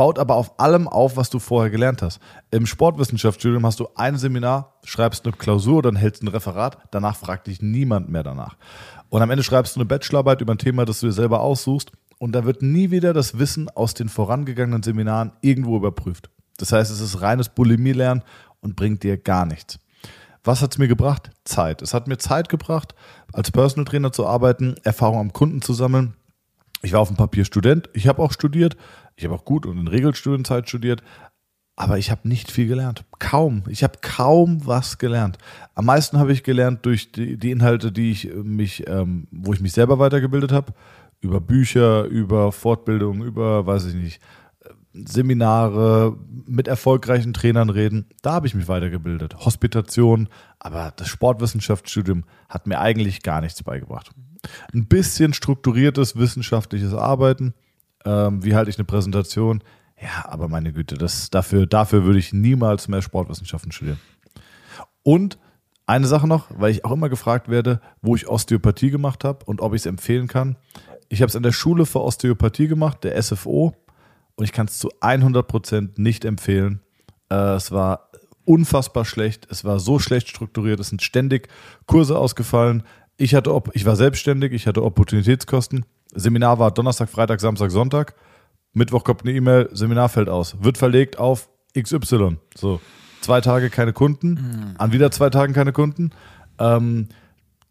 baut aber auf allem auf, was du vorher gelernt hast. Im Sportwissenschaftsstudium hast du ein Seminar, schreibst eine Klausur, dann hältst ein Referat, danach fragt dich niemand mehr danach. Und am Ende schreibst du eine Bachelorarbeit über ein Thema, das du dir selber aussuchst und da wird nie wieder das Wissen aus den vorangegangenen Seminaren irgendwo überprüft. Das heißt, es ist reines Bulimie-Lernen und bringt dir gar nichts. Was hat es mir gebracht? Zeit. Es hat mir Zeit gebracht, als Personal Trainer zu arbeiten, Erfahrung am Kunden zu sammeln, ich war auf dem Papier Student, ich habe auch studiert, ich habe auch gut und in Regelstudienzeit studiert, aber ich habe nicht viel gelernt. Kaum. Ich habe kaum was gelernt. Am meisten habe ich gelernt durch die, die Inhalte, die ich äh, mich, ähm, wo ich mich selber weitergebildet habe. Über Bücher, über Fortbildung, über, weiß ich nicht, äh, Seminare, mit erfolgreichen Trainern reden. Da habe ich mich weitergebildet. Hospitation, aber das Sportwissenschaftsstudium hat mir eigentlich gar nichts beigebracht. Ein bisschen strukturiertes wissenschaftliches Arbeiten. Ähm, wie halte ich eine Präsentation? Ja, aber meine Güte, das, dafür, dafür würde ich niemals mehr Sportwissenschaften studieren. Und eine Sache noch, weil ich auch immer gefragt werde, wo ich Osteopathie gemacht habe und ob ich es empfehlen kann. Ich habe es in der Schule für Osteopathie gemacht, der SFO, und ich kann es zu 100% nicht empfehlen. Äh, es war unfassbar schlecht, es war so schlecht strukturiert, es sind ständig Kurse ausgefallen. Ich, hatte, ich war selbstständig, ich hatte Opportunitätskosten. Seminar war Donnerstag, Freitag, Samstag, Sonntag. Mittwoch kommt eine E-Mail, Seminar fällt aus. Wird verlegt auf XY. So, zwei Tage keine Kunden, mhm. an wieder zwei Tagen keine Kunden. Ähm,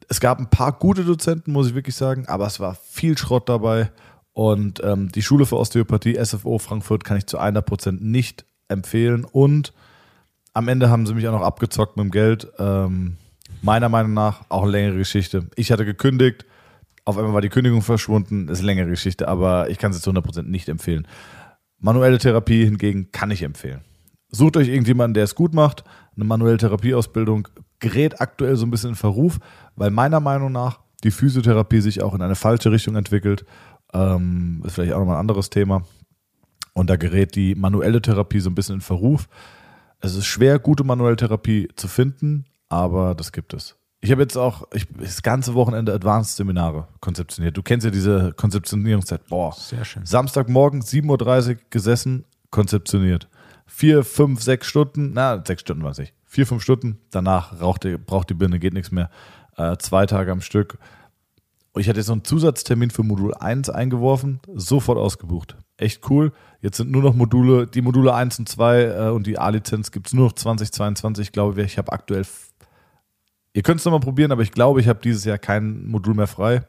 es gab ein paar gute Dozenten, muss ich wirklich sagen, aber es war viel Schrott dabei. Und ähm, die Schule für Osteopathie, SFO Frankfurt, kann ich zu 100% nicht empfehlen. Und am Ende haben sie mich auch noch abgezockt mit dem Geld. Ähm, meiner Meinung nach auch eine längere Geschichte. Ich hatte gekündigt, auf einmal war die Kündigung verschwunden, ist eine längere Geschichte, aber ich kann sie zu 100% nicht empfehlen. Manuelle Therapie hingegen kann ich empfehlen. Sucht euch irgendjemanden, der es gut macht. Eine manuelle Therapieausbildung gerät aktuell so ein bisschen in Verruf, weil meiner Meinung nach die Physiotherapie sich auch in eine falsche Richtung entwickelt. Ähm, ist vielleicht auch nochmal ein anderes Thema. Und da gerät die manuelle Therapie so ein bisschen in Verruf. Es ist schwer, gute manuelle Therapie zu finden, aber das gibt es. Ich habe jetzt auch ich, das ganze Wochenende Advanced-Seminare konzeptioniert. Du kennst ja diese Konzeptionierungszeit. Boah, sehr schön. Samstagmorgen 7.30 Uhr gesessen, konzeptioniert. Vier, fünf, sechs Stunden, na, sechs Stunden weiß ich. Vier, fünf Stunden, danach raucht die, braucht die Birne, geht nichts mehr. Äh, zwei Tage am Stück. Ich hatte jetzt noch einen Zusatztermin für Modul 1 eingeworfen, sofort ausgebucht. Echt cool. Jetzt sind nur noch Module, die Module 1 und 2 äh, und die A-Lizenz gibt es nur noch 2022. Ich glaube, ich habe aktuell Ihr könnt es nochmal probieren, aber ich glaube, ich habe dieses Jahr kein Modul mehr frei.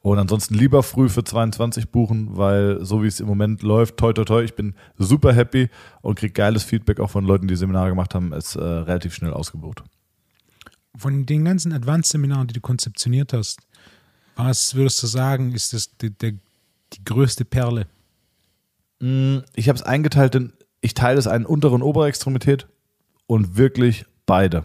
Und ansonsten lieber früh für 22 buchen, weil so wie es im Moment läuft, toi toi toi, ich bin super happy und kriege geiles Feedback auch von Leuten, die Seminare gemacht haben, ist äh, relativ schnell ausgebucht. Von den ganzen Advanced-Seminaren, die du konzeptioniert hast, was würdest du sagen, ist das die, die, die größte Perle? Mm, ich habe es eingeteilt in, ich teile es in untere und obere Extremität und wirklich beide.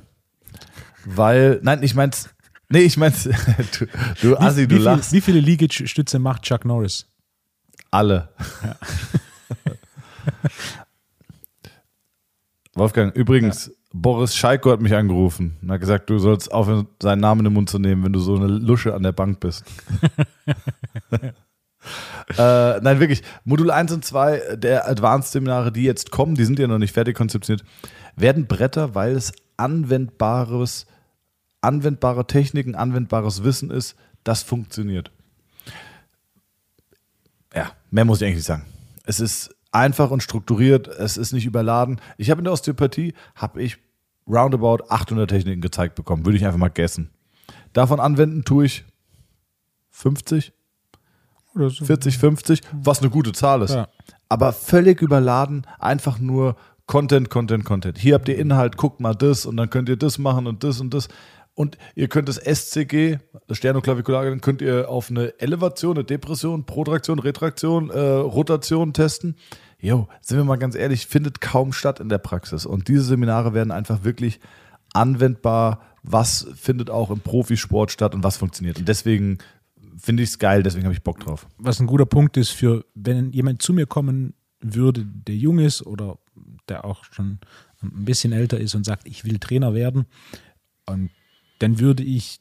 Weil, nein, ich mein's, nee, ich mein's, du, du Assi, du wie lachst. Viel, wie viele Liegestütze macht Chuck Norris? Alle. Ja. Wolfgang, übrigens, ja. Boris Scheiko hat mich angerufen und hat gesagt, du sollst aufhören, seinen Namen in den Mund zu nehmen, wenn du so eine Lusche an der Bank bist. äh, nein, wirklich. Modul 1 und 2 der Advanced-Seminare, die jetzt kommen, die sind ja noch nicht fertig konzeptioniert, werden Bretter, weil es anwendbares anwendbare Techniken, anwendbares Wissen ist, das funktioniert. Ja, mehr muss ich eigentlich nicht sagen. Es ist einfach und strukturiert, es ist nicht überladen. Ich habe in der Osteopathie, habe ich roundabout 800 Techniken gezeigt bekommen, würde ich einfach mal guessen. Davon anwenden tue ich 50 oder so. 40, 50, was eine gute Zahl ist. Ja. Aber völlig überladen, einfach nur Content, Content, Content. Hier habt ihr Inhalt, guckt mal das und dann könnt ihr das machen und das und das. Und ihr könnt das SCG, das Sternoklavikular, könnt ihr auf eine Elevation, eine Depression, Protraktion, Retraktion, äh, Rotation testen. Jo, sind wir mal ganz ehrlich, findet kaum statt in der Praxis. Und diese Seminare werden einfach wirklich anwendbar. Was findet auch im Profisport statt und was funktioniert. Und deswegen finde ich es geil, deswegen habe ich Bock drauf. Was ein guter Punkt ist für, wenn jemand zu mir kommen würde, der jung ist oder der auch schon ein bisschen älter ist und sagt, ich will Trainer werden. Und dann würde ich,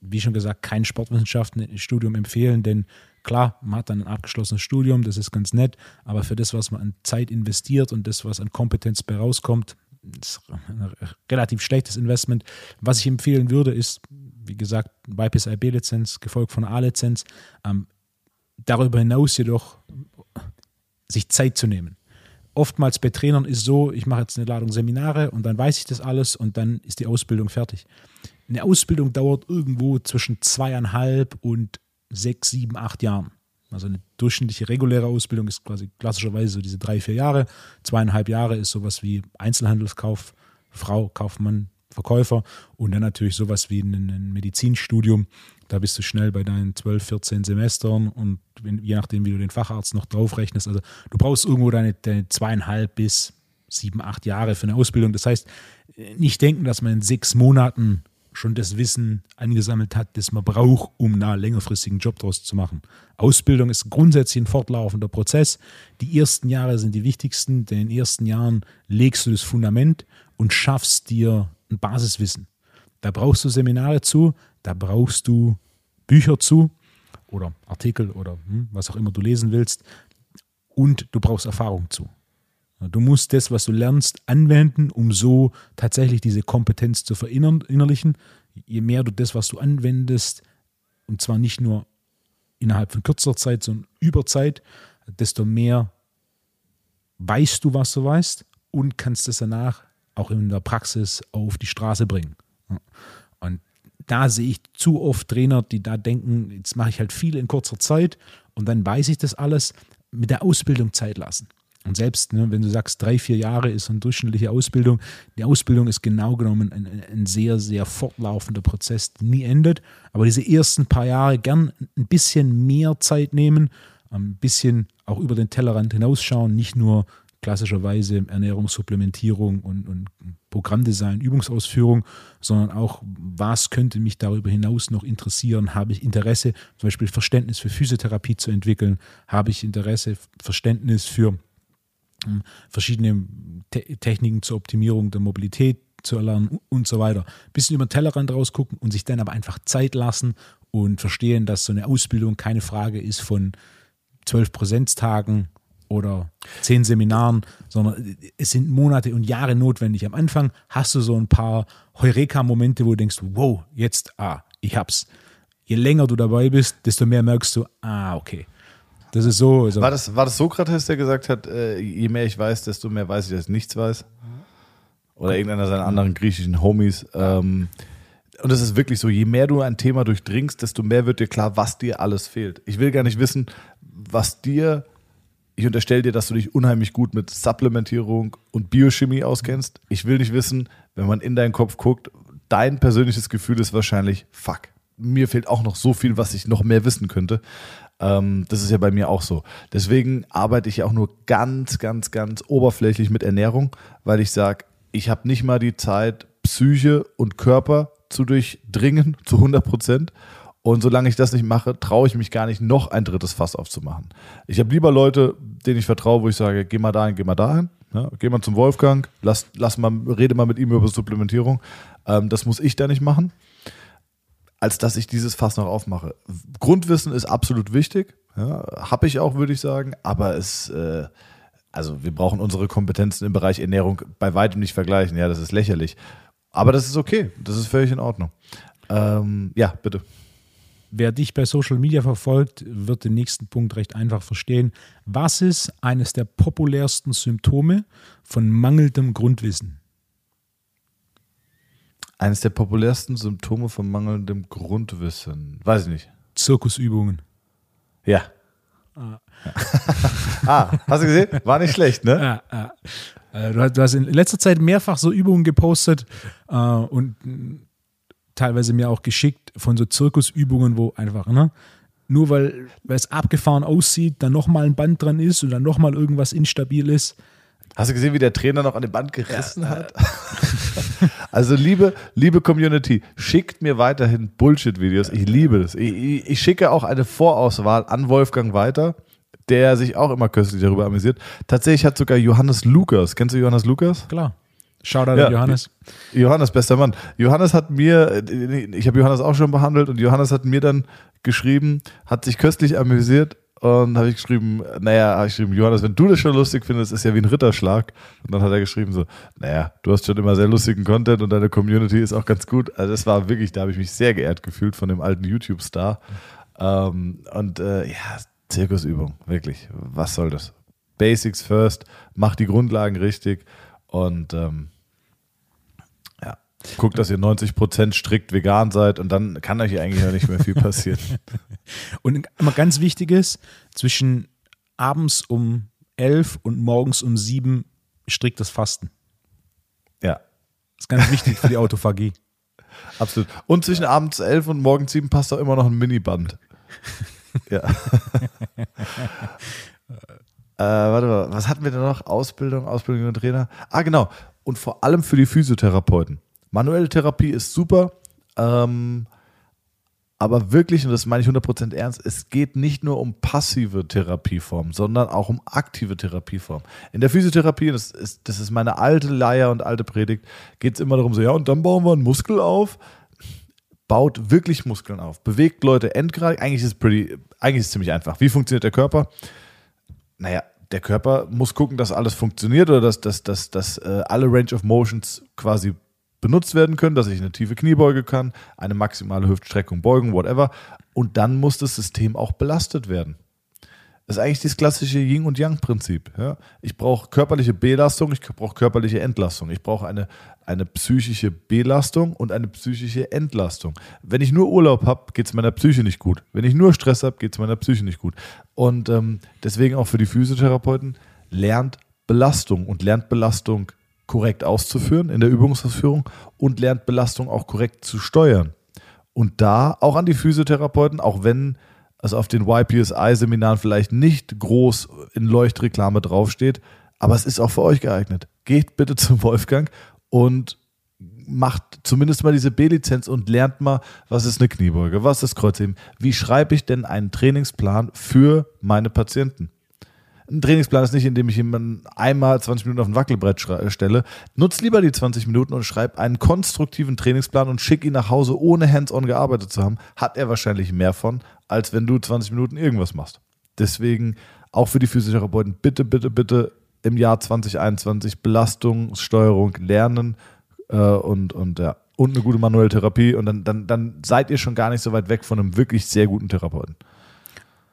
wie schon gesagt, kein Sportwissenschaftenstudium empfehlen, denn klar, man hat dann ein abgeschlossenes Studium, das ist ganz nett, aber für das, was man an Zeit investiert und das, was an Kompetenz bei rauskommt, ist ein relativ schlechtes Investment. Was ich empfehlen würde, ist, wie gesagt, YPS IB-Lizenz, gefolgt von A-Lizenz. Ähm, darüber hinaus jedoch sich Zeit zu nehmen. Oftmals bei Trainern ist so, ich mache jetzt eine Ladung Seminare und dann weiß ich das alles und dann ist die Ausbildung fertig. Eine Ausbildung dauert irgendwo zwischen zweieinhalb und sechs, sieben, acht Jahren. Also eine durchschnittliche reguläre Ausbildung ist quasi klassischerweise so diese drei, vier Jahre. Zweieinhalb Jahre ist sowas wie Einzelhandelskauf, Frau, Kaufmann, Verkäufer und dann natürlich sowas wie ein, Medizinstudium. Da bist du schnell bei deinen 12, 14 Semestern und je nachdem, wie du den Facharzt noch draufrechnest. Also du brauchst irgendwo deine, deine zweieinhalb bis sieben, acht Jahre für eine Ausbildung. Das heißt, nicht denken, dass man in sechs Monaten schon das Wissen angesammelt hat, das man braucht, um einen längerfristigen Job daraus zu machen. Ausbildung ist grundsätzlich ein fortlaufender Prozess. Die ersten Jahre sind die wichtigsten, denn in den ersten Jahren legst du das Fundament und schaffst dir ein Basiswissen. Da brauchst du Seminare zu, da brauchst du Bücher zu oder Artikel oder hm, was auch immer du lesen willst und du brauchst Erfahrung zu. Du musst das, was du lernst, anwenden, um so tatsächlich diese Kompetenz zu verinnerlichen. Je mehr du das, was du anwendest, und zwar nicht nur innerhalb von kürzer Zeit, sondern über Zeit, desto mehr weißt du, was du weißt und kannst es danach auch in der Praxis auf die Straße bringen. Und da sehe ich zu oft Trainer, die da denken, jetzt mache ich halt viel in kurzer Zeit und dann weiß ich das alles, mit der Ausbildung Zeit lassen. Und selbst, ne, wenn du sagst, drei, vier Jahre ist eine durchschnittliche Ausbildung, die Ausbildung ist genau genommen ein, ein, sehr, sehr fortlaufender Prozess, der nie endet. Aber diese ersten paar Jahre gern ein bisschen mehr Zeit nehmen, ein bisschen auch über den Tellerrand hinausschauen, nicht nur klassischerweise Ernährungssupplementierung und, und Programmdesign, Übungsausführung, sondern auch, was könnte mich darüber hinaus noch interessieren? Habe ich Interesse, zum Beispiel Verständnis für Physiotherapie zu entwickeln? Habe ich Interesse, Verständnis für verschiedene Te Techniken zur Optimierung der Mobilität zu erlernen und so weiter. Ein bisschen über den Tellerrand rausgucken und sich dann aber einfach Zeit lassen und verstehen, dass so eine Ausbildung keine Frage ist von zwölf Präsenztagen oder zehn Seminaren, sondern es sind Monate und Jahre notwendig. Am Anfang hast du so ein paar Heureka-Momente, wo du denkst, wow, jetzt, ah, ich hab's. Je länger du dabei bist, desto mehr merkst du, ah, okay, das ist so. Also war, das, war das Sokrates, der gesagt hat, äh, je mehr ich weiß, desto mehr weiß ich, dass ich nichts weiß? Oder irgendeiner seiner anderen griechischen Homies. Ähm, und es ist wirklich so, je mehr du ein Thema durchdringst, desto mehr wird dir klar, was dir alles fehlt. Ich will gar nicht wissen, was dir, ich unterstelle dir, dass du dich unheimlich gut mit Supplementierung und Biochemie auskennst. Ich will nicht wissen, wenn man in deinen Kopf guckt, dein persönliches Gefühl ist wahrscheinlich, fuck, mir fehlt auch noch so viel, was ich noch mehr wissen könnte. Ähm, das ist ja bei mir auch so. Deswegen arbeite ich auch nur ganz, ganz, ganz oberflächlich mit Ernährung, weil ich sage, ich habe nicht mal die Zeit, Psyche und Körper zu durchdringen zu 100 Prozent. Und solange ich das nicht mache, traue ich mich gar nicht, noch ein drittes Fass aufzumachen. Ich habe lieber Leute, denen ich vertraue, wo ich sage, geh mal dahin, geh mal dahin. Ja, geh mal zum Wolfgang, lass, lass mal, rede mal mit ihm über Supplementierung. Ähm, das muss ich da nicht machen als dass ich dieses Fass noch aufmache. Grundwissen ist absolut wichtig, ja, habe ich auch, würde ich sagen, aber es, äh, also wir brauchen unsere Kompetenzen im Bereich Ernährung bei weitem nicht vergleichen. Ja, das ist lächerlich. Aber das ist okay, das ist völlig in Ordnung. Ähm, ja, bitte. Wer dich bei Social Media verfolgt, wird den nächsten Punkt recht einfach verstehen. Was ist eines der populärsten Symptome von mangelndem Grundwissen? Eines der populärsten Symptome von mangelndem Grundwissen. Weiß ich nicht. Zirkusübungen. Ja. Ah. ah, hast du gesehen? War nicht schlecht, ne? Ja, ja. Äh, du, hast, du hast in letzter Zeit mehrfach so Übungen gepostet äh, und teilweise mir auch geschickt von so Zirkusübungen, wo einfach, ne? Nur weil, weil es abgefahren aussieht, dann nochmal ein Band dran ist und dann nochmal irgendwas instabil ist. Hast du gesehen, wie der Trainer noch an den Band gerissen ja, hat? also liebe, liebe Community, schickt mir weiterhin Bullshit-Videos. Ich liebe das. Ich, ich, ich, schicke auch eine Vorauswahl an Wolfgang weiter, der sich auch immer köstlich darüber amüsiert. Tatsächlich hat sogar Johannes Lukas, kennst du Johannes Lukas? Klar. Shoutout ja, an Johannes. Johannes, bester Mann. Johannes hat mir, ich habe Johannes auch schon behandelt und Johannes hat mir dann geschrieben, hat sich köstlich amüsiert und habe ich geschrieben, naja, habe ich geschrieben, Johannes, wenn du das schon lustig findest, ist ja wie ein Ritterschlag. Und dann hat er geschrieben so, naja, du hast schon immer sehr lustigen Content und deine Community ist auch ganz gut. Also das war wirklich, da habe ich mich sehr geehrt gefühlt von dem alten YouTube-Star. Ähm, und äh, ja, Zirkusübung, wirklich. Was soll das? Basics first, mach die Grundlagen richtig und ähm, Guckt, dass ihr 90% strikt vegan seid und dann kann euch eigentlich auch nicht mehr viel passieren. und immer ganz wichtig ist, zwischen abends um 11 und morgens um 7 striktes Fasten. Ja. ist ganz wichtig für die Autophagie. Absolut. Und zwischen abends elf und morgens sieben passt auch immer noch ein Miniband. ja. äh, warte mal, was hatten wir denn noch? Ausbildung, Ausbildung und Trainer. Ah, genau. Und vor allem für die Physiotherapeuten. Manuelle Therapie ist super. Ähm, aber wirklich, und das meine ich 100% ernst, es geht nicht nur um passive Therapieformen, sondern auch um aktive Therapieformen. In der Physiotherapie, das ist, das ist meine alte Leier und alte Predigt, geht es immer darum, so, ja, und dann bauen wir einen Muskel auf. Baut wirklich Muskeln auf. Bewegt Leute endgradig. Eigentlich ist es pretty, eigentlich ist es ziemlich einfach. Wie funktioniert der Körper? Naja, der Körper muss gucken, dass alles funktioniert oder dass, dass, dass, dass äh, alle Range of Motions quasi benutzt werden können, dass ich eine tiefe Kniebeuge kann, eine maximale Hüftstreckung, Beugen, whatever. Und dann muss das System auch belastet werden. Das ist eigentlich das klassische Yin- und Yang-Prinzip. Ja? Ich brauche körperliche Belastung, ich brauche körperliche Entlastung. Ich brauche eine, eine psychische Belastung und eine psychische Entlastung. Wenn ich nur Urlaub habe, geht es meiner Psyche nicht gut. Wenn ich nur Stress habe, geht es meiner Psyche nicht gut. Und ähm, deswegen auch für die Physiotherapeuten, lernt Belastung und lernt Belastung korrekt auszuführen in der Übungsausführung und lernt Belastung auch korrekt zu steuern. Und da auch an die Physiotherapeuten, auch wenn es auf den YPSI-Seminaren vielleicht nicht groß in Leuchtreklame draufsteht, aber es ist auch für euch geeignet. Geht bitte zum Wolfgang und macht zumindest mal diese B-Lizenz und lernt mal, was ist eine Kniebeuge, was ist Kreuzheben, wie schreibe ich denn einen Trainingsplan für meine Patienten. Ein Trainingsplan ist nicht, indem ich jemanden einmal 20 Minuten auf ein Wackelbrett äh, stelle. Nutz lieber die 20 Minuten und schreib einen konstruktiven Trainingsplan und schick ihn nach Hause, ohne hands-on gearbeitet zu haben. Hat er wahrscheinlich mehr von, als wenn du 20 Minuten irgendwas machst. Deswegen auch für die Physiotherapeuten, bitte, bitte, bitte im Jahr 2021 Belastungssteuerung lernen äh, und, und ja. Und eine gute manuelle Therapie und dann, dann, dann seid ihr schon gar nicht so weit weg von einem wirklich sehr guten Therapeuten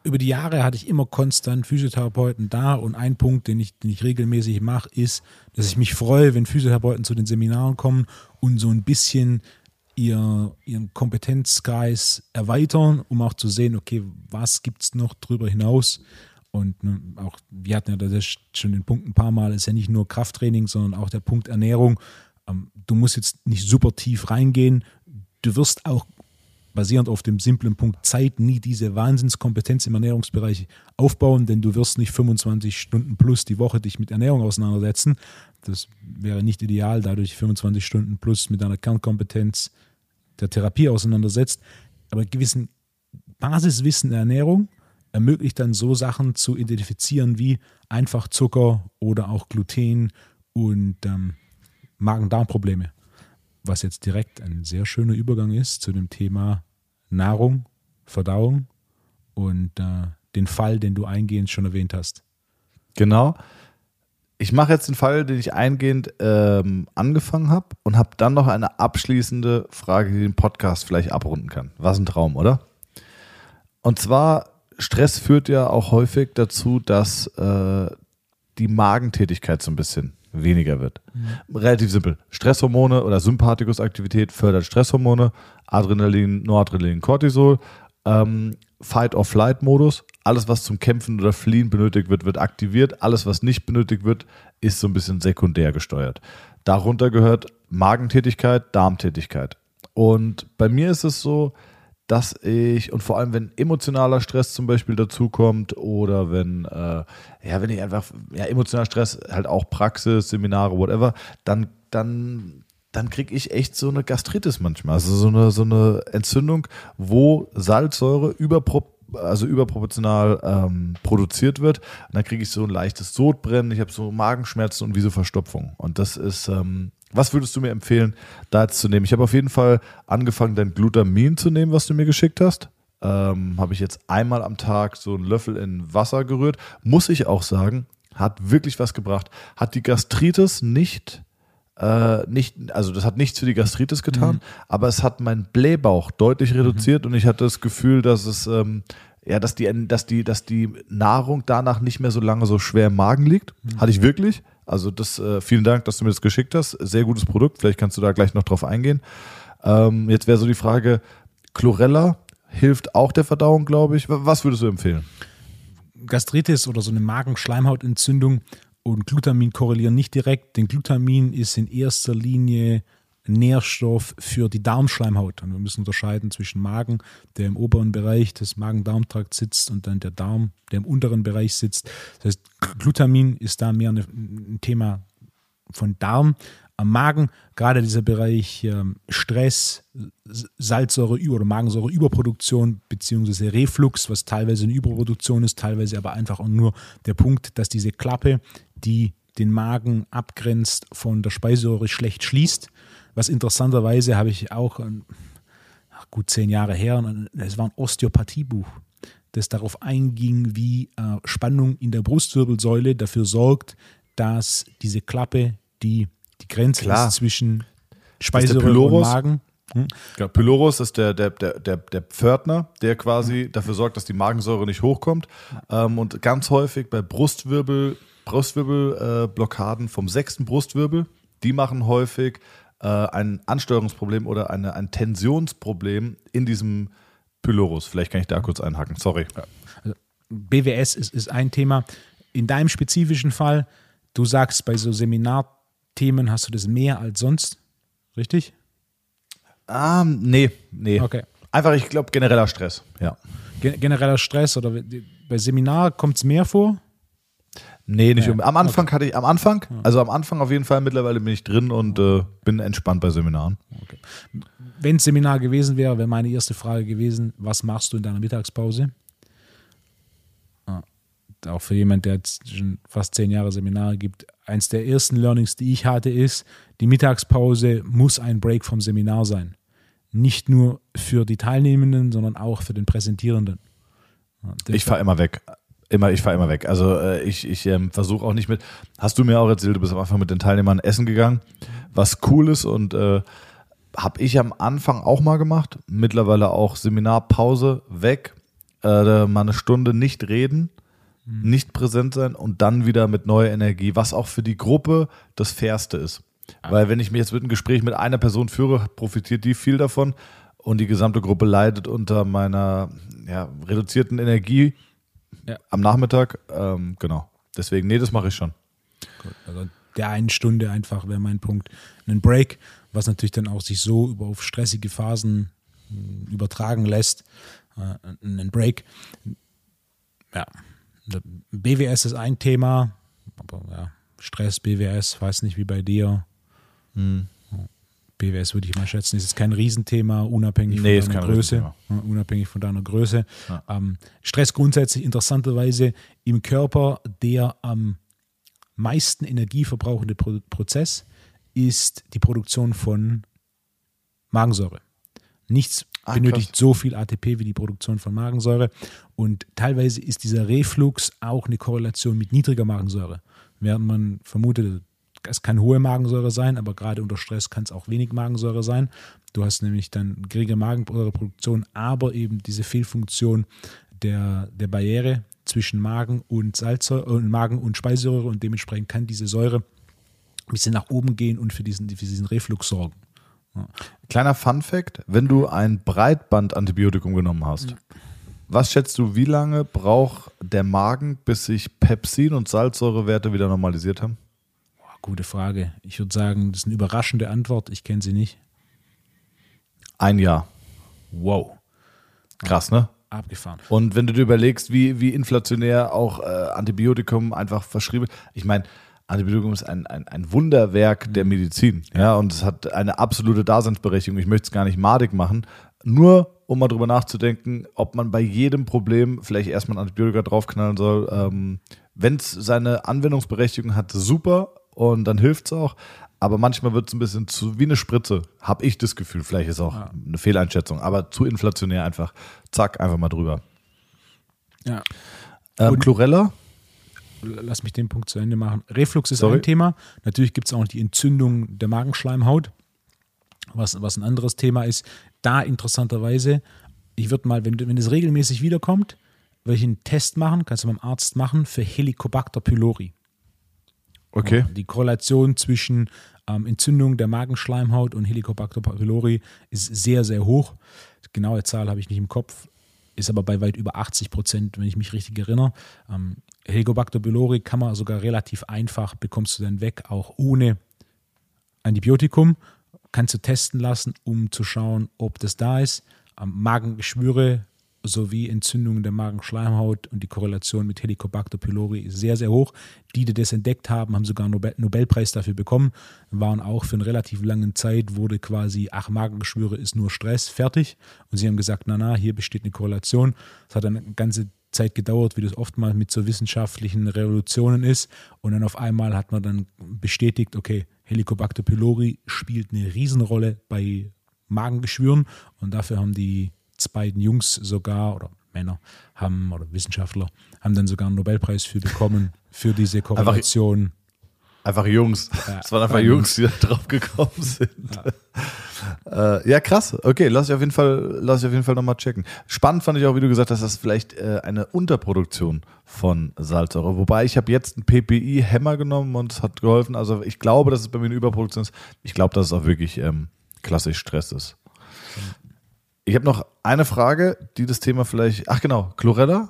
über die Jahre hatte ich immer konstant Physiotherapeuten da und ein Punkt, den ich, den ich regelmäßig mache, ist, dass ich mich freue, wenn Physiotherapeuten zu den Seminaren kommen und so ein bisschen ihr, ihren Kompetenzkreis erweitern, um auch zu sehen, okay, was gibt es noch drüber hinaus? Und ne, auch, wir hatten ja das schon den Punkt ein paar Mal, ist ja nicht nur Krafttraining, sondern auch der Punkt Ernährung. Ähm, du musst jetzt nicht super tief reingehen. Du wirst auch basierend auf dem simplen Punkt Zeit nie diese Wahnsinnskompetenz im Ernährungsbereich aufbauen, denn du wirst nicht 25 Stunden plus die Woche dich mit Ernährung auseinandersetzen. Das wäre nicht ideal, dadurch 25 Stunden plus mit deiner Kernkompetenz der Therapie auseinandersetzt. Aber gewissen Basiswissen der Ernährung ermöglicht dann so Sachen zu identifizieren wie einfach Zucker oder auch Gluten und ähm, Magen-Darm-Probleme was jetzt direkt ein sehr schöner Übergang ist zu dem Thema Nahrung, Verdauung und äh, den Fall, den du eingehend schon erwähnt hast. Genau. Ich mache jetzt den Fall, den ich eingehend ähm, angefangen habe und habe dann noch eine abschließende Frage, die den Podcast vielleicht abrunden kann. Was ein Traum, oder? Und zwar, Stress führt ja auch häufig dazu, dass äh, die Magentätigkeit so ein bisschen weniger wird. Mhm. Relativ simpel. Stresshormone oder Sympathikusaktivität fördert Stresshormone, Adrenalin, Noradrenalin, Cortisol, ähm, Fight-or-Flight-Modus. Alles, was zum Kämpfen oder Fliehen benötigt wird, wird aktiviert. Alles, was nicht benötigt wird, ist so ein bisschen sekundär gesteuert. Darunter gehört Magentätigkeit, Darmtätigkeit. Und bei mir ist es so, dass ich, und vor allem wenn emotionaler Stress zum Beispiel dazukommt oder wenn, äh, ja, wenn ich einfach, ja, emotionaler Stress, halt auch Praxis, Seminare, whatever, dann, dann, dann kriege ich echt so eine Gastritis manchmal. Also so eine, so eine Entzündung, wo Salzsäure überpro also überproportional ähm, produziert wird. Und dann kriege ich so ein leichtes Sodbrennen, ich habe so Magenschmerzen und wie so Verstopfung. Und das ist, ähm, was würdest du mir empfehlen, da jetzt zu nehmen? Ich habe auf jeden Fall angefangen, dein Glutamin zu nehmen, was du mir geschickt hast. Ähm, habe ich jetzt einmal am Tag so einen Löffel in Wasser gerührt. Muss ich auch sagen, hat wirklich was gebracht. Hat die Gastritis nicht, äh, nicht also das hat nichts für die Gastritis getan, mhm. aber es hat meinen Blähbauch deutlich reduziert mhm. und ich hatte das Gefühl, dass es ähm, ja, dass die, dass die, dass die Nahrung danach nicht mehr so lange so schwer im Magen liegt. Mhm. Hatte ich wirklich. Also das, äh, vielen Dank, dass du mir das geschickt hast. Sehr gutes Produkt. Vielleicht kannst du da gleich noch drauf eingehen. Ähm, jetzt wäre so die Frage, Chlorella hilft auch der Verdauung, glaube ich. Was würdest du empfehlen? Gastritis oder so eine Magenschleimhautentzündung und Glutamin korrelieren nicht direkt, denn Glutamin ist in erster Linie Nährstoff für die Darmschleimhaut. Und wir müssen unterscheiden zwischen Magen, der im oberen Bereich des Magen-Darm-Trakts sitzt, und dann der Darm, der im unteren Bereich sitzt. Das heißt, Glutamin ist da mehr ein Thema von Darm. Am Magen, gerade dieser Bereich ähm, Stress, Salzsäure oder Magensäureüberproduktion beziehungsweise Reflux, was teilweise eine Überproduktion ist, teilweise aber einfach nur der Punkt, dass diese Klappe, die den Magen abgrenzt, von der Speiseröhre schlecht schließt. Was interessanterweise habe ich auch ach, gut zehn Jahre her, es war ein Osteopathiebuch, das darauf einging, wie äh, Spannung in der Brustwirbelsäule dafür sorgt, dass diese Klappe, die die Grenze Klar. ist zwischen Speiseröhre und? Magen. Hm? Ja, Pylorus ist der, der, der, der, der Pförtner, der quasi dafür sorgt, dass die Magensäure nicht hochkommt. Ähm, und ganz häufig bei Brustwirbel, Brustwirbelblockaden äh, vom sechsten Brustwirbel, die machen häufig äh, ein Ansteuerungsproblem oder eine, ein Tensionsproblem in diesem Pylorus. Vielleicht kann ich da kurz einhaken. Sorry. BWS ist, ist ein Thema. In deinem spezifischen Fall, du sagst, bei so Seminarthemen hast du das mehr als sonst, richtig? Ah, nee, nee. Okay. Einfach, ich glaube, genereller Stress. Ja. Gen- Genereller Stress oder bei Seminar kommt es mehr vor? Nee, nicht Ja, um. Am Anfang hatte ich, am Anfang, also am Anfang auf jeden Fall, mittlerweile bin ich drin und äh, bin entspannt bei Seminaren. Wenn es Seminar gewesen wäre, wäre meine erste Frage gewesen, was machst du in deiner Mittagspause? Ah, Auch für jemand, der jetzt schon fast zehn Jahre Seminare gibt, eins der ersten Learnings, die ich hatte, ist, die Mittagspause muss ein Break vom Seminar sein. Nicht nur für die Teilnehmenden, sondern auch für den Präsentierenden. Das- Ich fahre immer weg. Immer, ich fahre immer weg. Also äh, ich, ich ähm, versuche auch nicht mit. Hast du mir auch erzählt, du bist am Anfang mit den Teilnehmern essen gegangen, was cool ist und äh, habe ich am Anfang auch mal gemacht. Mittlerweile auch Seminarpause weg, äh, mal eine Stunde nicht reden, nicht präsent sein und dann wieder mit neuer Energie, was auch für die Gruppe das Fairste ist. Weil wenn ich mir jetzt mit einem Gespräch mit einer Person führe, profitiert die viel davon und die gesamte Gruppe leidet unter meiner ja, reduzierten Energie Ja. am Nachmittag. Ähm, genau. Deswegen, nee, das mache ich schon. Also der einen Stunde einfach wäre mein Punkt. Ein Break, was natürlich dann auch sich so über auf stressige Phasen mh, übertragen lässt. Äh, ein Break. Ja. BWS ist ein Thema, aber ja, Stress, BWS, weiß nicht wie bei dir. BWS würde ich mal schätzen, ist jetzt kein Riesenthema, unabhängig Nee, von deiner kein Größe. Unabhängig von deiner Größe. Ja. Ähm, Stress grundsätzlich interessanterweise im Körper der am meisten Energie verbrauchende Pro Prozess ist die Produktion von Magensäure. Nichts Ah, benötigt krass. so viel ATP wie die Produktion von Magensäure. Und teilweise ist dieser Reflux auch eine Korrelation mit niedriger Magensäure. Während man vermutet, es kann hohe Magensäure sein, aber gerade unter Stress kann es auch wenig Magensäure sein. Du hast nämlich dann geringe Magensäureproduktion, aber eben diese Fehlfunktion der, der Barriere zwischen Magen und Salzsäure und Magen und Speiseröhre und dementsprechend kann diese Säure ein bisschen nach oben gehen und für diesen, für diesen Reflux sorgen. Kleiner Fun Fact: Wenn du ein Breitband-Antibiotikum genommen hast, was schätzt du, wie lange braucht der Magen, bis sich Pepsin- und Salzsäurewerte wieder normalisiert haben? Gute Frage. Ich würde sagen, das ist eine überraschende Antwort. Ich kenne sie nicht. Ein Jahr. Wow. Krass, ne? Abgefahren. Und wenn du dir überlegst, wie, wie inflationär auch äh, Antibiotikum einfach verschrieben Ich meine, Antibiotikum ist ein, ein, ein Wunderwerk der Medizin. Ja, und es hat eine absolute Daseinsberechtigung. Ich möchte es gar nicht madig machen. Nur um mal drüber nachzudenken, ob man bei jedem Problem vielleicht erstmal ein Antibiotika draufknallen soll. Ähm, wenn es seine Anwendungsberechtigung hat, super und dann hilft es auch. Aber manchmal wird es ein bisschen zu wie eine Spritze, habe ich das Gefühl. Vielleicht ist auch eine Fehleinschätzung, aber zu inflationär einfach. Zack, einfach mal drüber. Ja. Ähm, Chlorella? Lass mich den Punkt zu Ende machen. Reflux ist Sorry. ein Thema. Natürlich gibt es auch noch die Entzündung der Magenschleimhaut, was, was ein anderes Thema ist. Da interessanterweise, ich würde mal, wenn, wenn es regelmäßig wiederkommt, würde ich einen Test machen, kannst du beim Arzt machen, für Helicobacter pylori. Okay. Die Korrelation zwischen ähm, Entzündung der Magenschleimhaut und Helicobacter pylori ist sehr, sehr hoch. Die genaue Zahl habe ich nicht im Kopf, ist aber bei weit über 80 Prozent, wenn ich mich richtig erinnere. Ähm, Helicobacter pylori kann man sogar relativ einfach, bekommst du dann weg, auch ohne Antibiotikum. kannst du testen lassen, um zu schauen, ob das da ist. Ähm, Magengeschwüre sowie Entzündungen der Magenschleimhaut und die Korrelation mit Helicobacter pylori ist sehr, sehr hoch. Die, die das entdeckt haben, haben sogar einen Nobel Nobelpreis dafür bekommen, waren auch für eine relativ lange Zeit, wurde quasi, ach, Magengeschwüre ist nur Stress, fertig. Und sie haben gesagt, na, na, hier besteht eine Korrelation. Es hat eine ganze Zeit gedauert, wie das oftmals mit so wissenschaftlichen Revolutionen ist. Und dann auf einmal hat man dann bestätigt, okay, Helicobacter pylori spielt eine Riesenrolle bei Magengeschwüren und dafür haben die beiden Jungs sogar oder Männer haben oder Wissenschaftler haben dann sogar einen Nobelpreis für bekommen für diese Korrelation. Einfach, einfach Jungs. Es waren einfach Jungs, die da drauf gekommen sind. Ja. äh, ja, krass. Okay, lass ich auf jeden Fall, lass ich auf jeden Fall nochmal checken. Spannend fand ich auch, wie du gesagt hast, dass das vielleicht äh, eine Unterproduktion von Salzsäure. Wobei ich habe jetzt einen PPI-Hämmer genommen und es hat geholfen. Also ich glaube, dass es bei mir eine Überproduktion ist. Ich glaube, dass es auch wirklich ähm, klassisch Stress ist. Ich habe noch eine Frage, die das Thema vielleicht. Ach genau, Chlorella?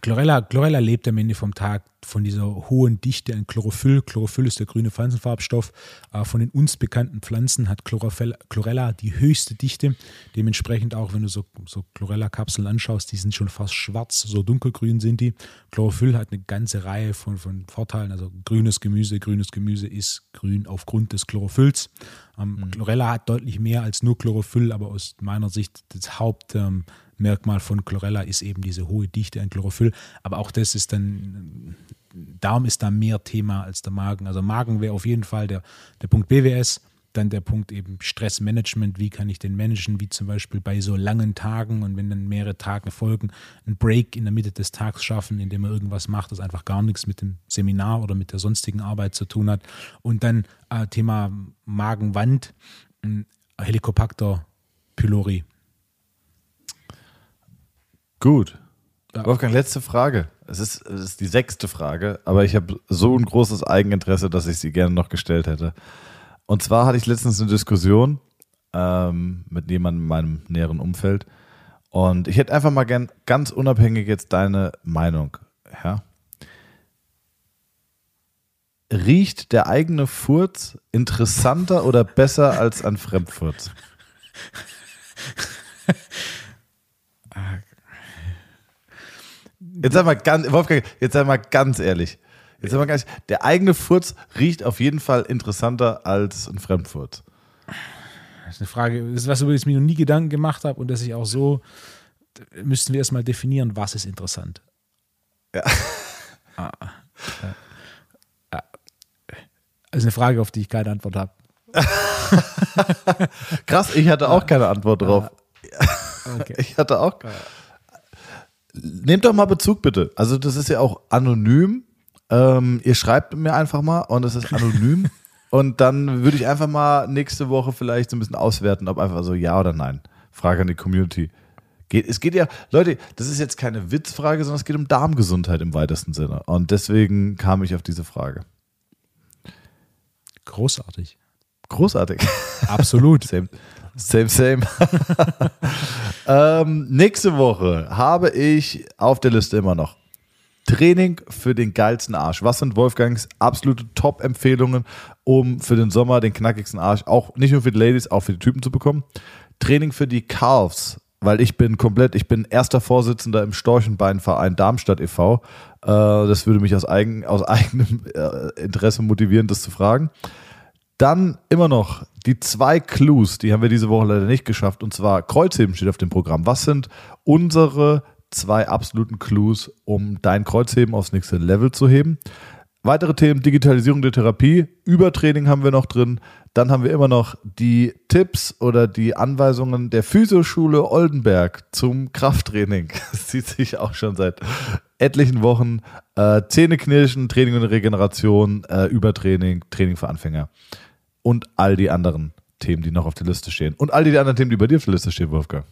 Chlorella, Chlorella lebt am Ende vom Tag von dieser hohen Dichte an Chlorophyll. Chlorophyll ist der grüne Pflanzenfarbstoff. Äh, von den uns bekannten Pflanzen hat Chlorella die höchste Dichte. Dementsprechend auch, wenn du so, so Chlorella-Kapseln anschaust, die sind schon fast schwarz, so dunkelgrün sind die. Chlorophyll hat eine ganze Reihe von, von Vorteilen. Also grünes Gemüse, grünes Gemüse ist grün aufgrund des Chlorophylls. Ähm, mhm. Chlorella hat deutlich mehr als nur Chlorophyll, aber aus meiner Sicht das Haupt... Ähm, Merkmal von Chlorella ist eben diese hohe Dichte an Chlorophyll. Aber auch das ist dann, Darm ist da mehr Thema als der Magen. Also Magen wäre auf jeden Fall der, der Punkt BWS. Dann der Punkt eben Stressmanagement, wie kann ich den managen, wie zum Beispiel bei so langen Tagen und wenn dann mehrere Tage folgen, einen Break in der Mitte des Tags schaffen, indem man irgendwas macht, das einfach gar nichts mit dem Seminar oder mit der sonstigen Arbeit zu tun hat. Und dann äh, Thema Magenwand, Helicobacter pylori. Gut. Wolfgang, letzte Frage. Es ist, es ist die sechste Frage, aber ich habe so ein großes Eigeninteresse, dass ich sie gerne noch gestellt hätte. Und zwar hatte ich letztens eine Diskussion ähm, mit jemandem in meinem näheren Umfeld. Und ich hätte einfach mal gern ganz unabhängig jetzt deine Meinung. Ja? Riecht der eigene Furz interessanter oder besser als ein Fremdfurz? Jetzt sag mal ganz, Wolfgang, jetzt sag mal ganz ehrlich. Jetzt sag mal ganz, der eigene Furz riecht auf jeden Fall interessanter als ein Fremdfurz. Das ist eine Frage, das ist was, über das ich mir noch nie Gedanken gemacht habe und dass ich auch so, müssten wir erstmal definieren, was ist interessant. Ja. Ah, ah, das ist eine Frage, auf die ich keine Antwort habe. Krass, ich hatte auch keine Antwort drauf. Okay. Ich hatte auch. Nehmt doch mal Bezug bitte. Also das ist ja auch anonym. Ähm, ihr schreibt mir einfach mal und es ist anonym. und dann würde ich einfach mal nächste Woche vielleicht so ein bisschen auswerten, ob einfach so ja oder nein. Frage an die Community. Geht, es geht ja, Leute, das ist jetzt keine Witzfrage, sondern es geht um Darmgesundheit im weitesten Sinne. Und deswegen kam ich auf diese Frage. Großartig. Großartig. Absolut. same, same. same. ähm, nächste Woche habe ich auf der Liste immer noch Training für den geilsten Arsch. Was sind Wolfgangs absolute Top-Empfehlungen, um für den Sommer den knackigsten Arsch auch nicht nur für die Ladies, auch für die Typen zu bekommen? Training für die Calves, weil ich bin komplett, ich bin erster Vorsitzender im Storchenbeinverein Darmstadt e.V. Äh, das würde mich aus, eigen, aus eigenem äh, Interesse motivieren, das zu fragen. Dann immer noch die zwei Clues, die haben wir diese Woche leider nicht geschafft. Und zwar Kreuzheben steht auf dem Programm. Was sind unsere zwei absoluten Clues, um dein Kreuzheben aufs nächste Level zu heben? Weitere Themen, Digitalisierung der Therapie, Übertraining haben wir noch drin. Dann haben wir immer noch die Tipps oder die Anweisungen der Physioschule Oldenberg zum Krafttraining. Das zieht sich auch schon seit etlichen Wochen. Äh, Zähneknirschen, Training und Regeneration, äh, Übertraining, Training für Anfänger und all die anderen Themen, die noch auf der Liste stehen. Und all die anderen Themen, die bei dir auf der Liste stehen, Wolfgang.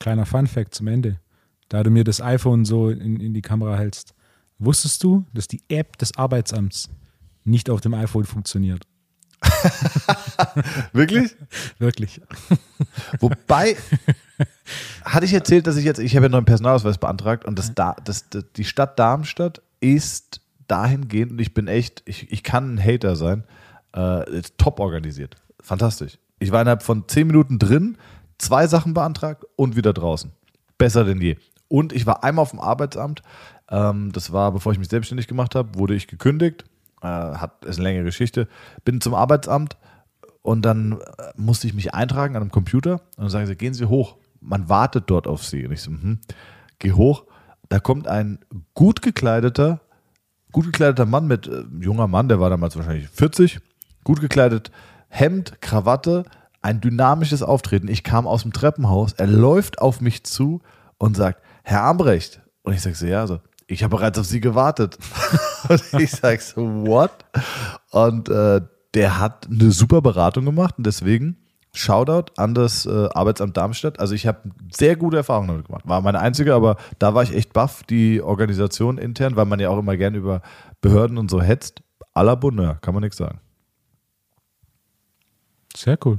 Kleiner Fun-Fact zum Ende. Da du mir das iPhone so in, in die Kamera hältst, wusstest du, dass die App des Arbeitsamts nicht auf dem iPhone funktioniert? Wirklich? Wirklich. Wobei, hatte ich erzählt, dass ich jetzt, ich habe ja einen neuen Personalausweis beantragt und das, das, das, die Stadt Darmstadt ist dahingehend, und ich bin echt, ich, ich kann ein Hater sein, äh, top organisiert. fantastisch. Ich war innerhalb von zehn Minuten drin, zwei Sachen beantragt und wieder draußen. Besser denn je. Und ich war einmal auf dem Arbeitsamt. Ähm, das war, bevor ich mich selbstständig gemacht habe, wurde ich gekündigt. Äh, hat, ist eine längere Geschichte. Bin zum Arbeitsamt und dann äh, musste ich mich eintragen an einem Computer. Und dann sagen sie, gehen Sie hoch. Man wartet dort auf Sie. Und ich so, hm, geh hoch. Da kommt ein gut gekleideter, gut gekleideter Mann mit, äh, junger Mann, der war damals wahrscheinlich 40, gut gekleidet, Hemd, Krawatte, ein dynamisches Auftreten. Ich kam aus dem Treppenhaus, er läuft auf mich zu und sagt, Herr Ambrecht. Und ich sage so, ja, so, ich habe bereits auf Sie gewartet. und ich sage so, what? Und äh, der hat eine super Beratung gemacht und deswegen Shoutout an das äh, Arbeitsamt Darmstadt. Also ich habe sehr gute Erfahrungen damit gemacht. War meine einzige, aber da war ich echt baff, die Organisation intern, weil man ja auch immer gern über Behörden und so hetzt. La Bonheur, kann man nichts sagen. Sehr cool.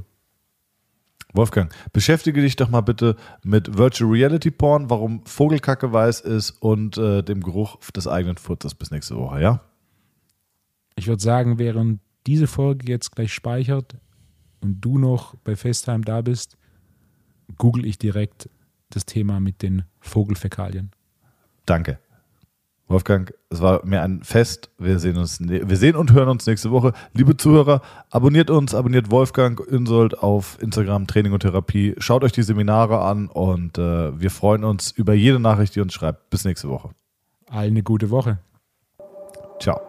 Wolfgang, beschäftige dich doch mal bitte mit Virtual Reality Porn, warum Vogelkacke weiß ist und äh, dem Geruch des eigenen Futters bis nächste Woche, ja? Ich würde sagen, während diese Folge jetzt gleich speichert und du noch bei FaceTime da bist, google ich direkt das Thema mit den Vogelfäkalien. Danke. Wolfgang, es war mir ein Fest. Wir sehen, uns, wir sehen und hören uns nächste Woche. Liebe Zuhörer, abonniert uns, abonniert Wolfgang Insold auf Instagram Training und Therapie. Schaut euch die Seminare an und äh, wir freuen uns über jede Nachricht, die uns schreibt. Bis nächste Woche. Allen eine gute Woche. Ciao.